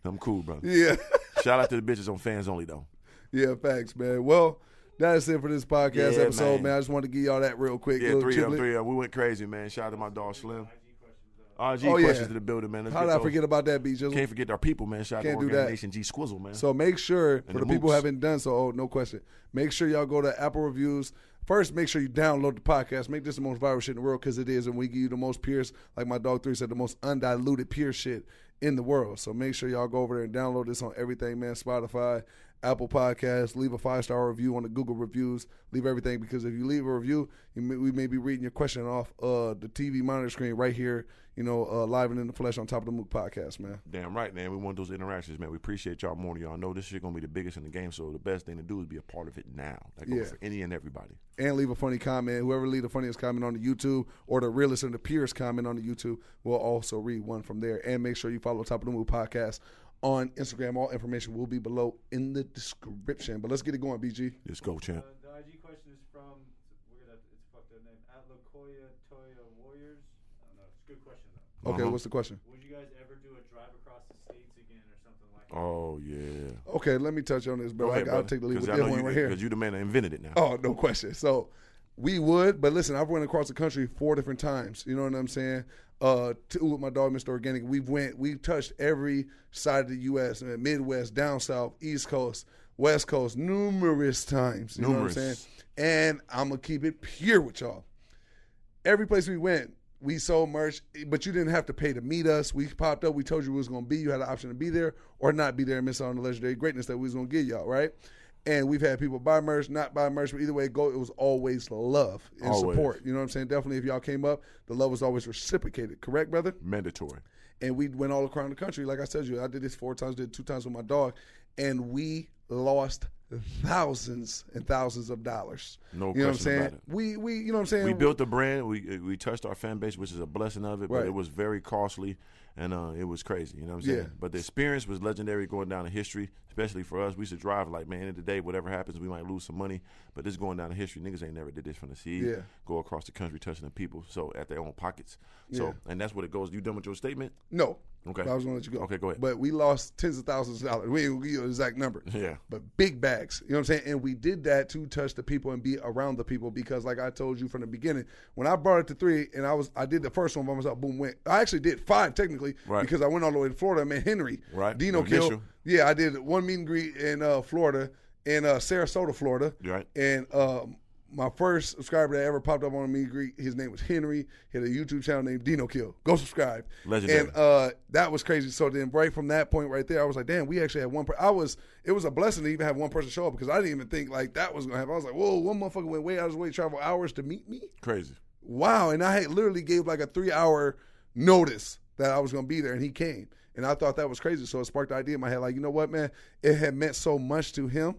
Speaker 2: I'm cool, bro.
Speaker 3: yeah.
Speaker 2: Shout out to the bitches on fans only though.
Speaker 3: Yeah, facts, man. Well, that's it for this podcast
Speaker 2: Yeah,
Speaker 3: episode, man.
Speaker 2: man.
Speaker 3: I just wanted to give y'all that real quick.
Speaker 2: Yeah, three of three of. We went crazy, man. Shout out to my dog Slim.
Speaker 4: IG questions though.
Speaker 2: RG
Speaker 3: Oh, yeah.
Speaker 2: questions to the building, man. Let's
Speaker 3: How did I forget about that, B? Just
Speaker 2: Can't forget our people, man. Shout
Speaker 3: Can't
Speaker 2: to
Speaker 3: do that.
Speaker 2: G Squizzle, man.
Speaker 3: So make sure for
Speaker 2: the
Speaker 3: the, people who haven't done so, oh no question. Make sure y'all go to Apple reviews. First, make sure you download the podcast. Make this the most viral shit in the world because it is, and we give you the most pure, like my dog three said, the most undiluted pure shit in the world. So make sure y'all go over there and download this on everything, man. Spotify, Apple Podcasts. Leave a five star review on the Google reviews. Leave everything because if you leave a review, you may, we may be reading your question off uh, the TV monitor screen right here. You know, uh, live and in the flesh on top of the Mook podcast, man.
Speaker 2: Damn right, man. We want those interactions, man. We appreciate y'all more than y'all know. This shit gonna be the biggest in the game, so the best thing to do is be a part of it now. That goes
Speaker 3: Yeah.
Speaker 2: for any and everybody.
Speaker 3: and leave a funny comment. Whoever leave the funniest comment on the YouTube or the realest and the purest comment on the YouTube, we'll also read one from there. And make sure you follow Top of the Mook podcast on Instagram. All information will be below in the description. But let's get it going, BG.
Speaker 2: Let's go, champ.
Speaker 4: Uh, the IG question is from it's weird. that- It's fucked up name. At Lakoya Toya Warriors. I don't know. It's a good question though.
Speaker 3: Okay,
Speaker 2: Uh-huh.
Speaker 3: what's the question?
Speaker 4: Would you guys ever do a drive across the states again or something like that?
Speaker 2: Oh yeah.
Speaker 3: Okay, let me touch on this, bro.
Speaker 2: Go ahead,
Speaker 3: I, will take the lead with this one
Speaker 2: you,
Speaker 3: right here.
Speaker 2: Because you the man that invented it now.
Speaker 3: Oh, no question. So we would, but listen, I've went across the country four different times. You know what I'm saying? Uh, two with my dog, Mr. Organik. We've went, we've touched every side of the U.S. uh, Midwest, down south, East Coast, West Coast, numerous times. You know what I'm saying?
Speaker 2: Numerous.
Speaker 3: And I'm gonna keep it pure with y'all. Every place we went, we sold merch, but you didn't have to pay to meet us. We popped up. We told you we was gonna be. You had the option to be there or not be there and miss out on the legendary greatness that we was gonna give y'all, right? And we've had people buy merch, not buy merch, but either way it go, it was always love and
Speaker 2: Always.
Speaker 3: support. You know what I'm saying? Definitely, if y'all came up, the love was always reciprocated. Correct, brother?
Speaker 2: Mandatory.
Speaker 3: and we went all around the country. Like I said, you, I did this four times, did two times with my dog, and we lost thousands and thousands of dollars.
Speaker 2: No
Speaker 3: you know what I'm
Speaker 2: question
Speaker 3: saying?
Speaker 2: about it.
Speaker 3: We we you know what I'm saying?
Speaker 2: We built the brand. We we touched our fan base, which is a blessing of it. But
Speaker 3: Right.
Speaker 2: it was very costly, and uh, it was crazy. You know what I'm saying?
Speaker 3: Yeah.
Speaker 2: But the experience was legendary, going down in history, especially for us. We used to drive like, man, end of the day, whatever happens, we might lose some money, but this going down in history. Niggas ain't never did this from the seed.
Speaker 3: Yeah.
Speaker 2: Go across the country touching the people, so at their own pockets. So,
Speaker 3: Yeah.
Speaker 2: and that's what it goes. You done with your statement?
Speaker 3: no.
Speaker 2: Okay.
Speaker 3: I was gonna let you go.
Speaker 2: Okay, go ahead.
Speaker 3: But we lost tens of thousands of dollars. We ain't give you an exact number.
Speaker 2: Yeah.
Speaker 3: But big bags. You know what I'm saying? And we did that to touch the people and be around the people because like I told you from the beginning, when I brought it to three and I was I did the first one by myself, boom, went. I actually did five technically
Speaker 2: Right.
Speaker 3: because I went all the way to Florida, man, Henry.
Speaker 2: Right.
Speaker 3: Dino Kill. Yeah, I did one meet and greet in uh, Florida, in uh, Sarasota, Florida.
Speaker 2: Right.
Speaker 3: And um, my first subscriber that ever popped up on a meet greet, his name was Henry. He had a YouTube channel named Dino Kill. Go subscribe.
Speaker 2: Legendary.
Speaker 3: And uh, that was crazy. So then, right from that point right there, I was like, damn, we actually had one. Per- I was. It was a blessing to even have one person show up because I didn't even think like that was gonna happen. I was like, whoa, one motherfucker went way out of his way, to travel hours to meet me.
Speaker 2: Crazy.
Speaker 3: Wow. And I had literally gave like a three hour notice that I was gonna be there, and he came. And I thought that was crazy. So it sparked the idea in my head, like, you know what, man? It had meant so much to him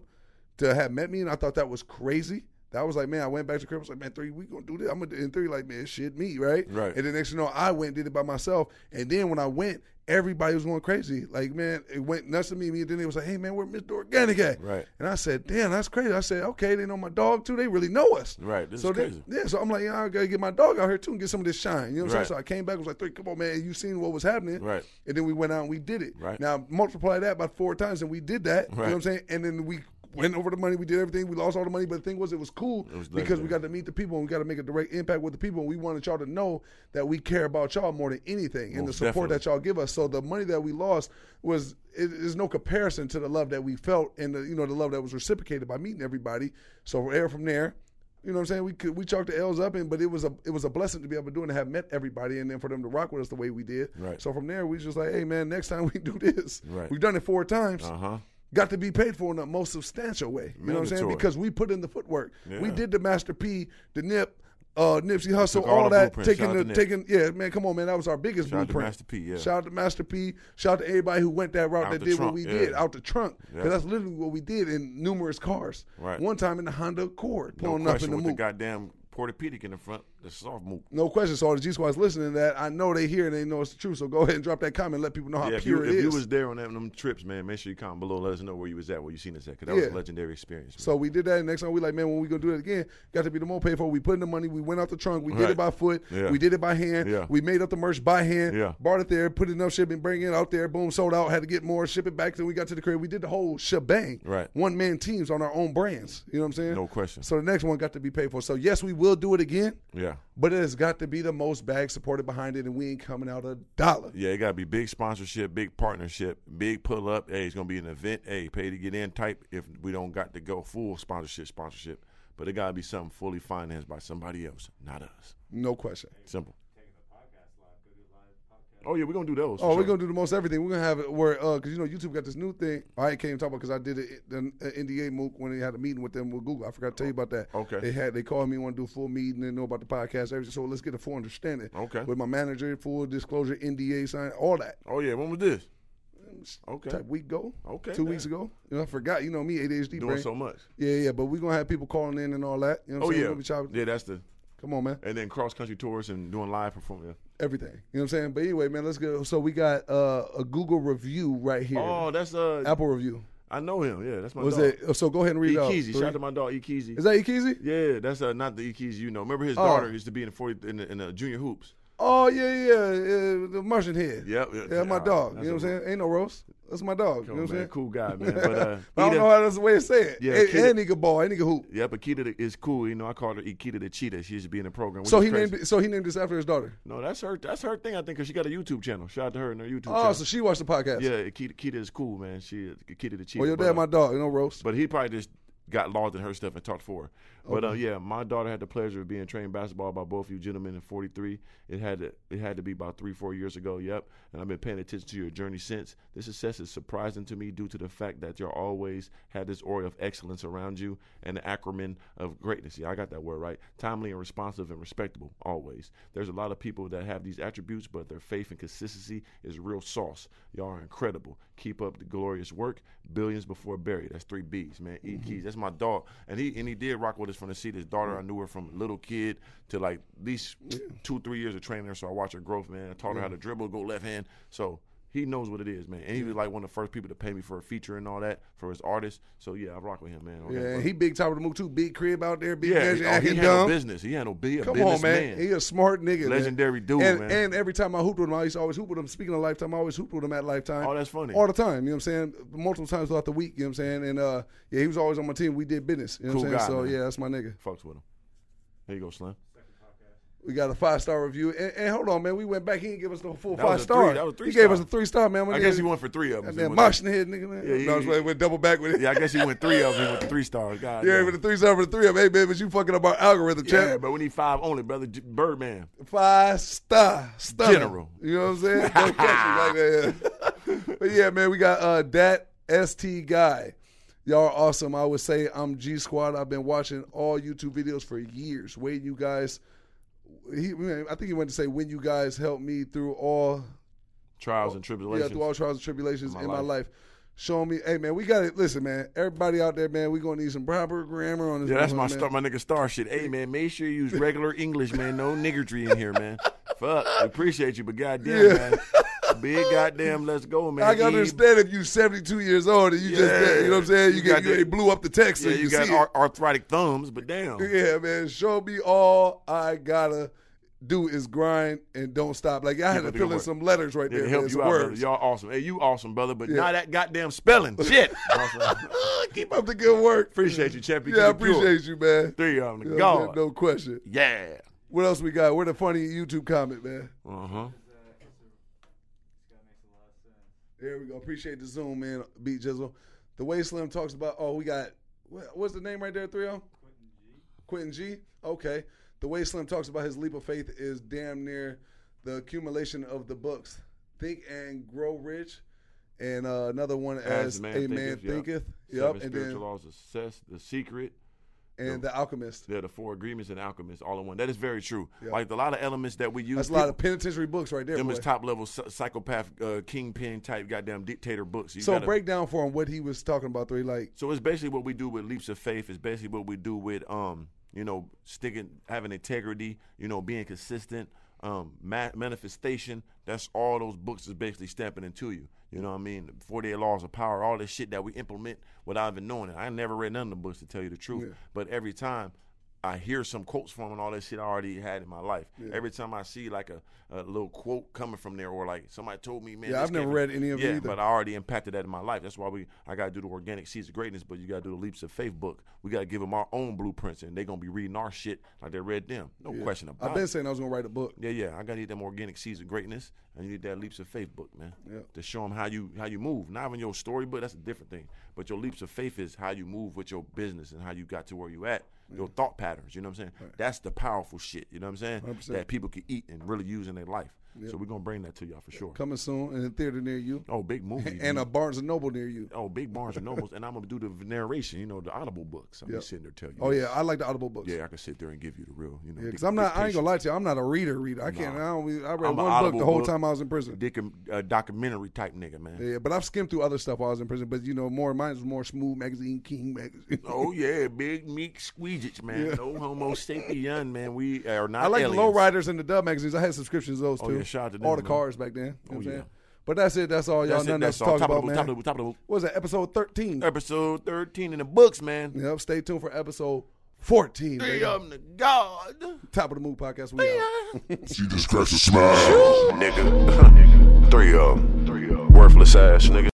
Speaker 3: to have met me, and I thought that was crazy. That was like, man, I went back to crib. I was like, man, three, we gonna do this. I'm gonna do in three, like, man, shit, me, right?
Speaker 2: Right.
Speaker 3: And then next, thing you know, I went and did it by myself. And then when I went, everybody was going crazy. Like, man, it went nuts to me. Me and then they was like, hey, man, where Mr. Organik at?
Speaker 2: Right.
Speaker 3: And I said, damn, that's crazy. I said, okay, they know my dog too. They really know us.
Speaker 2: Right, this
Speaker 3: so
Speaker 2: is
Speaker 3: they-
Speaker 2: crazy.
Speaker 3: yeah, so I'm like, yeah, I gotta get my dog out here too and get some of this shine. You know what I'm
Speaker 2: Right.
Speaker 3: saying? So I came back, was like, three, come on, man, you seen what was happening.
Speaker 2: Right.
Speaker 3: And then we went out and we did it.
Speaker 2: Right.
Speaker 3: Now multiply that by four times and we did that. Right. You know what I'm saying? And then we went over the money, we did everything, we lost all the money, but the thing was it was cool
Speaker 2: was
Speaker 3: because we got to meet the people and we got to make a direct impact with the people and we wanted y'all to know that we care about y'all more than anything and the support
Speaker 2: definitely.
Speaker 3: that y'all give us. So the money that we lost was it is no comparison to the love that we felt and the you know the love that was reciprocated by meeting everybody. So there from there, you know what I'm saying? We could we chalked the L's up and but it was a it was a blessing to be able to do and have met everybody and then for them to rock with us the way we did.
Speaker 2: Right.
Speaker 3: So from there we just like, hey man, next time we do this.
Speaker 2: Right.
Speaker 3: We've done it four times.
Speaker 2: Uh huh.
Speaker 3: Got to be paid for in the most substantial way. You know what I'm saying? Because we put in the footwork. We did the Master P, the Nip, uh, Nipsey
Speaker 2: Hussle, all
Speaker 3: all, that.
Speaker 2: blueprints.
Speaker 3: Taking
Speaker 2: Shout
Speaker 3: the taking yeah, man, come on, man. That was our biggest
Speaker 2: Shout out to
Speaker 3: blueprint.
Speaker 2: Master P, yeah.
Speaker 3: Shout out to Master P. Shout out to everybody who went that route
Speaker 2: Out
Speaker 3: that did
Speaker 2: trunk,
Speaker 3: what we
Speaker 2: yeah.
Speaker 3: did out the trunk. Because
Speaker 2: Yeah.
Speaker 3: that's literally what we did in numerous cars.
Speaker 2: Right.
Speaker 3: One time in the Honda Accord,
Speaker 2: No
Speaker 3: pulling up in the
Speaker 2: with the goddamn Portopedic in the front, the soft move.
Speaker 3: No question. So all the G Squad's listening to that. I know they hear and they know it's the truth. So go ahead and drop that comment. Let people know how
Speaker 2: Yeah, if you,
Speaker 3: pure
Speaker 2: if
Speaker 3: it
Speaker 2: you was there on them, them trips, man, make sure you comment below. Let us know where you was at, where you seen us at, because that was a legendary experience. Man.
Speaker 3: So we did that. And next time we like, man, when we gonna do it again, got to be the more paid for. We put in the money. We went out the trunk. We did it by foot.
Speaker 2: Yeah.
Speaker 3: We did it by hand.
Speaker 2: Yeah.
Speaker 3: We made up the merch by hand.
Speaker 2: Yeah.
Speaker 3: Brought it there. Put it enough shipping. Bring it out there. Boom. Sold out. Had to get more. Ship it back. Then we got to the crib. We did the whole shebang.
Speaker 2: Right.
Speaker 3: One man teams on our own brands. You know what I'm saying?
Speaker 2: No question.
Speaker 3: So the next one got to be paid for. So yes, we will do it again.
Speaker 2: yeah.
Speaker 3: But it has got to be the most bag supported behind it, and we ain't coming out a dollar.
Speaker 2: Yeah, it got to be big sponsorship, big partnership, big pull up. Hey, it's gonna be an event. Hey, pay to get in type. If we don't got to go full sponsorship, sponsorship, but it got to be something fully financed by somebody else, not us.
Speaker 3: No question.
Speaker 2: Simple.
Speaker 4: Taking the podcast live, go do live podcast.
Speaker 2: Oh yeah, we're gonna do those.
Speaker 3: Oh, we're
Speaker 2: sure.
Speaker 3: gonna do the most everything. We're gonna have it where, uh, cause you know YouTube got this new thing. I can't even talk about because I did it the uh, NDA MOOC when they had a meeting with them with Google. I forgot to tell you about that.
Speaker 2: Okay.
Speaker 3: They had they called me want to do a full meeting and know about the podcast everything. So let's get a full understanding.
Speaker 2: Okay.
Speaker 3: With my manager, full disclosure, NDA sign, all that.
Speaker 2: Oh yeah, when was this? Okay.
Speaker 3: Type week ago.
Speaker 2: Okay,
Speaker 3: Two
Speaker 2: man.
Speaker 3: weeks ago. You know, I forgot. You know me, ADHD
Speaker 2: Doing
Speaker 3: brain.
Speaker 2: so much.
Speaker 3: yeah, yeah. But we're gonna have people calling in and all that. You know what
Speaker 2: Oh
Speaker 3: I'm saying?
Speaker 2: yeah. Yeah, that's the.
Speaker 3: Come on, man.
Speaker 2: And then cross country tours and doing live performance.
Speaker 3: Everything. You know what I'm saying? But anyway, man, let's go. So we got uh, a Google review right here.
Speaker 2: Oh, that's uh.
Speaker 3: Apple review.
Speaker 2: I know him. Yeah, that's my
Speaker 3: Was
Speaker 2: dog.
Speaker 3: it? So go ahead and read it out.
Speaker 2: Shout out to my dog E Keezy.
Speaker 3: Is that Ekeezy?
Speaker 2: Yeah, that's uh, not the E Keezy you know. Remember his
Speaker 3: Oh.
Speaker 2: daughter used to be in the forty in the, in the junior hoops.
Speaker 3: Oh yeah, yeah, yeah, the Martian head.
Speaker 2: Yep.
Speaker 3: Yeah, my
Speaker 2: Ah,
Speaker 3: dog. You know what I'm saying? Ain't no roast. That's my dog.
Speaker 2: Come
Speaker 3: you know what I'm saying?
Speaker 2: cool guy, man. But uh,
Speaker 3: I don't know how that's the way to say it.
Speaker 2: Yeah,
Speaker 3: and,
Speaker 2: Keita-
Speaker 3: and nigga ball, and nigga hoop.
Speaker 2: Yeah, but Keita is cool. You know, I called her Keita the cheetah. She used to be in the program.
Speaker 3: So he
Speaker 2: crazy.
Speaker 3: named. So he named this after his daughter.
Speaker 2: No, that's her. That's her thing. I think because she got a YouTube channel. Shout out to her and her YouTube
Speaker 3: Oh,
Speaker 2: channel.
Speaker 3: so she watched the podcast.
Speaker 2: yeah, Keita, Keita is cool, man. She Keita the cheetah.
Speaker 3: Well, your
Speaker 2: but,
Speaker 3: dad,
Speaker 2: uh,
Speaker 3: my dog. You know roast.
Speaker 2: But he probably just got lost in her stuff and talked for her. But uh, yeah, my daughter had the pleasure of being trained basketball by both of you gentlemen in '43. It had to it had to be about three four years ago. Yep, and I've been paying attention to your journey since. This success is surprising to me due to the fact that you're always had this aura of excellence around you and the acronym of greatness. Yeah, I got that word right. Timely and responsive and respectable always. There's a lot of people that have these attributes, but their faith and consistency is real sauce. Y'all are incredible. Keep up the glorious work. Billions before Barry. That's three B's, man. E Keys. That's my dog, and he and he did rock with from the seat. His daughter, I knew her from little kid to like at least two, three years of training her. So I watched her growth, man. I taught her how to dribble, go left hand. So he knows what it is, man. And he was like one of the first people to pay me for a feature and all that for his artist. So yeah, I rock with him, man. Okay,
Speaker 3: yeah, he big top of the Mook too. Big crib out there. Big
Speaker 2: yeah,
Speaker 3: gadget,
Speaker 2: oh, he handle
Speaker 3: dumb.
Speaker 2: business. He handle be a
Speaker 3: Come
Speaker 2: business
Speaker 3: on, man. He a smart nigga. man.
Speaker 2: Legendary dude,
Speaker 3: and,
Speaker 2: man.
Speaker 3: And every time I hooped with him, I used to always hoop with him. Speaking of Lifetime, I always hooped with him at Lifetime.
Speaker 2: Oh, that's funny.
Speaker 3: All the time. You know what I'm saying? Multiple times throughout the week. You know what I'm saying? And uh, yeah, he was always on my team. We did business. You know
Speaker 2: Cool
Speaker 3: what I'm saying?
Speaker 2: guy,
Speaker 3: so
Speaker 2: man.
Speaker 3: yeah, that's my nigga.
Speaker 2: Fucks with him. There you go, Slim.
Speaker 3: We got a five star review. And, and hold on, man. We went back. He didn't give us the full
Speaker 2: That
Speaker 3: five star.
Speaker 2: three- that was three
Speaker 3: he gave us a three star, man.
Speaker 2: I guess he went for three of them.
Speaker 3: And
Speaker 2: He
Speaker 3: then head, nigga, man.
Speaker 2: Yeah, he-
Speaker 3: no, like, went double back with it.
Speaker 2: Yeah, I guess he went three of them. with the three stars. God,
Speaker 3: Yeah, with the three star for the three of them. Hey, man, but you fucking up our algorithm,
Speaker 2: yeah, but we need five only, brother. Birdman.
Speaker 3: Five star. Stunner.
Speaker 2: General.
Speaker 3: You know what I'm saying? Don't catch me like that. but yeah, man, we got uh that ST guy. Y'all are awesome. I would say I'm G Squad. I've been watching all YouTube videos for years. Waiting you guys. He, I think he went to say when you guys helped me through all
Speaker 2: trials and tribulations, Yeah,
Speaker 3: through all trials and tribulations
Speaker 2: My
Speaker 3: in my
Speaker 2: life.
Speaker 3: life. Showing me, hey man, we got it. listen, man. Everybody out there, man, we gonna need some proper grammar on this.
Speaker 2: Yeah, that's my
Speaker 3: motherfucker,
Speaker 2: star, my nigga star shit. Hey man, make sure you use regular English, man. No niggardry in here, man. Fuck, we appreciate you, but goddamn,
Speaker 3: Yeah.
Speaker 2: man, big goddamn, let's go, man.
Speaker 3: I can understand if you're 72 years old and you just, you know what I'm saying? You,
Speaker 2: You
Speaker 3: get,
Speaker 2: got
Speaker 3: you blew up the text
Speaker 2: Yeah,
Speaker 3: you,
Speaker 2: you got ar- arthritic thumbs, but damn.
Speaker 3: Yeah, man. Show me all I gotta do is grind and don't stop. Like I had to fill in some letters right
Speaker 2: Yeah,
Speaker 3: there,
Speaker 2: help you out, brother. Y'all awesome. Hey, you awesome, brother. But
Speaker 3: Yeah.
Speaker 2: not that goddamn spelling. Shit.
Speaker 3: Keep up the good work.
Speaker 2: appreciate you, champion.
Speaker 3: Yeah, I
Speaker 2: it pure.
Speaker 3: appreciate you, man.
Speaker 2: Three of them.
Speaker 3: What
Speaker 2: God.
Speaker 3: no question.
Speaker 2: Yeah.
Speaker 3: What else we got? Where the funny YouTube comment, man?
Speaker 2: Uh huh.
Speaker 4: It's, uh, it's a, this guy makes a lot of sense.
Speaker 3: There we go. Appreciate the zoom, man. Beat Jizzle. The way Slim talks about. Oh, we got. What, what's the name right there? Three O.
Speaker 4: Quentin G.
Speaker 3: Quentin G. Okay. The way Slim talks about his leap of faith is damn near the accumulation of the books. Think and Grow Rich, and uh, another one as,
Speaker 2: the
Speaker 3: A
Speaker 2: man
Speaker 3: Man
Speaker 2: thinketh, yeah.
Speaker 3: Thinketh.
Speaker 2: Seven
Speaker 3: and
Speaker 2: spiritual
Speaker 3: then
Speaker 2: laws of success, the secret.
Speaker 3: and The Alchemist.
Speaker 2: They're the four agreements and alchemists all in one. That is very true.
Speaker 3: Yeah.
Speaker 2: Like a lot of elements that we use.
Speaker 3: That's a lot of penitentiary books right there.
Speaker 2: them
Speaker 3: boy.
Speaker 2: is top level psy- psychopath, uh, kingpin type, goddamn dictator books. You
Speaker 3: So
Speaker 2: gotta-
Speaker 3: break down for him what he was talking about. Three like
Speaker 2: So it's basically what we do with leaps of faith. It's basically what we do with um, you know, sticking, having integrity. You know, being consistent. Um, ma- manifestation. That's all those books is basically stamping into you. You know what I mean? Forty eight laws of power. All this shit that we implement without even knowing it. I never read none of the books to tell you the truth.
Speaker 3: Yeah.
Speaker 2: But every time. I hear some quotes from and all that shit I already had in my life. Every time I see like a, a little quote coming from there, or like somebody told me, man,
Speaker 3: Yeah, I've never
Speaker 2: from-
Speaker 3: read any of it
Speaker 2: yeah,
Speaker 3: either.
Speaker 2: but I already impacted that in my life. That's why we I got to do the organic seeds of greatness, but you got to do the leaps of faith book. We got to give them our own blueprints, and they're gonna be reading our shit like they read them. No
Speaker 3: yeah.
Speaker 2: question about it.
Speaker 3: I've been
Speaker 2: it.
Speaker 3: saying I was gonna write a book.
Speaker 2: Yeah, yeah. I got to need them organic seeds of greatness, and you need that leaps of faith book, man.
Speaker 3: Yeah.
Speaker 2: To show them how you how you move. Not even your story, but that's a different thing. But your leaps of faith is how you move with your business and how you got to where you at. Your thought patterns. You know what I'm saying? That's the powerful shit. You know what I'm saying?
Speaker 3: 100%.
Speaker 2: That people can eat and really use in their life. So we're gonna bring that to y'all for sure.
Speaker 3: Coming soon in a theater near you,
Speaker 2: Oh, big movie.
Speaker 3: and a. Barnes and Noble near you.
Speaker 2: Oh, big Barnes and Nobles, and I'm gonna do the narration. You know, the audible books. I'm
Speaker 3: Yep.
Speaker 2: just sitting there telling you.
Speaker 3: Oh yeah, I like the audible books.
Speaker 2: yeah. I can sit there and give you the real. You know,
Speaker 3: because
Speaker 2: dic-
Speaker 3: I'm not. I ain't gonna lie to you. I'm not a reader. Reader. I can't.
Speaker 2: Nah.
Speaker 3: I, don't, I read
Speaker 2: I'm
Speaker 3: one book the whole
Speaker 2: book.
Speaker 3: time I was in prison.
Speaker 2: Dick, uh, documentary type nigga, man.
Speaker 3: Yeah, but I've skimmed through other stuff while I was in prison. But you know, more mine was more Smooth Magazine, King Magazine.
Speaker 2: Oh yeah, big meek squeegits, man.
Speaker 3: Yeah.
Speaker 2: No homo sapien, man. We are not.
Speaker 3: I like
Speaker 2: aliens.
Speaker 3: the lowriders and the dub magazines. I had subscriptions to those
Speaker 2: Oh,
Speaker 3: too.
Speaker 2: yeah, shout out to
Speaker 3: all the
Speaker 2: man.
Speaker 3: cars back then. You know
Speaker 2: Oh,
Speaker 3: what I'm oh,
Speaker 2: yeah.
Speaker 3: saying? But that's it. That's all y'all.
Speaker 2: That's it.
Speaker 3: Nothing else
Speaker 2: That's
Speaker 3: to
Speaker 2: all.
Speaker 3: talk
Speaker 2: Top
Speaker 3: about,
Speaker 2: of the,
Speaker 3: man.
Speaker 2: top of the, top of the
Speaker 3: What was that? Episode 13.
Speaker 2: episode thirteen in the books, man.
Speaker 3: Yep. Stay tuned for episode 14.
Speaker 2: Three
Speaker 3: baby.
Speaker 2: of them God.
Speaker 3: Top of the Mook podcast. We out.
Speaker 1: She just cracks a smile.
Speaker 2: nigga. Three of them. Three of them. Worthless ass nigga.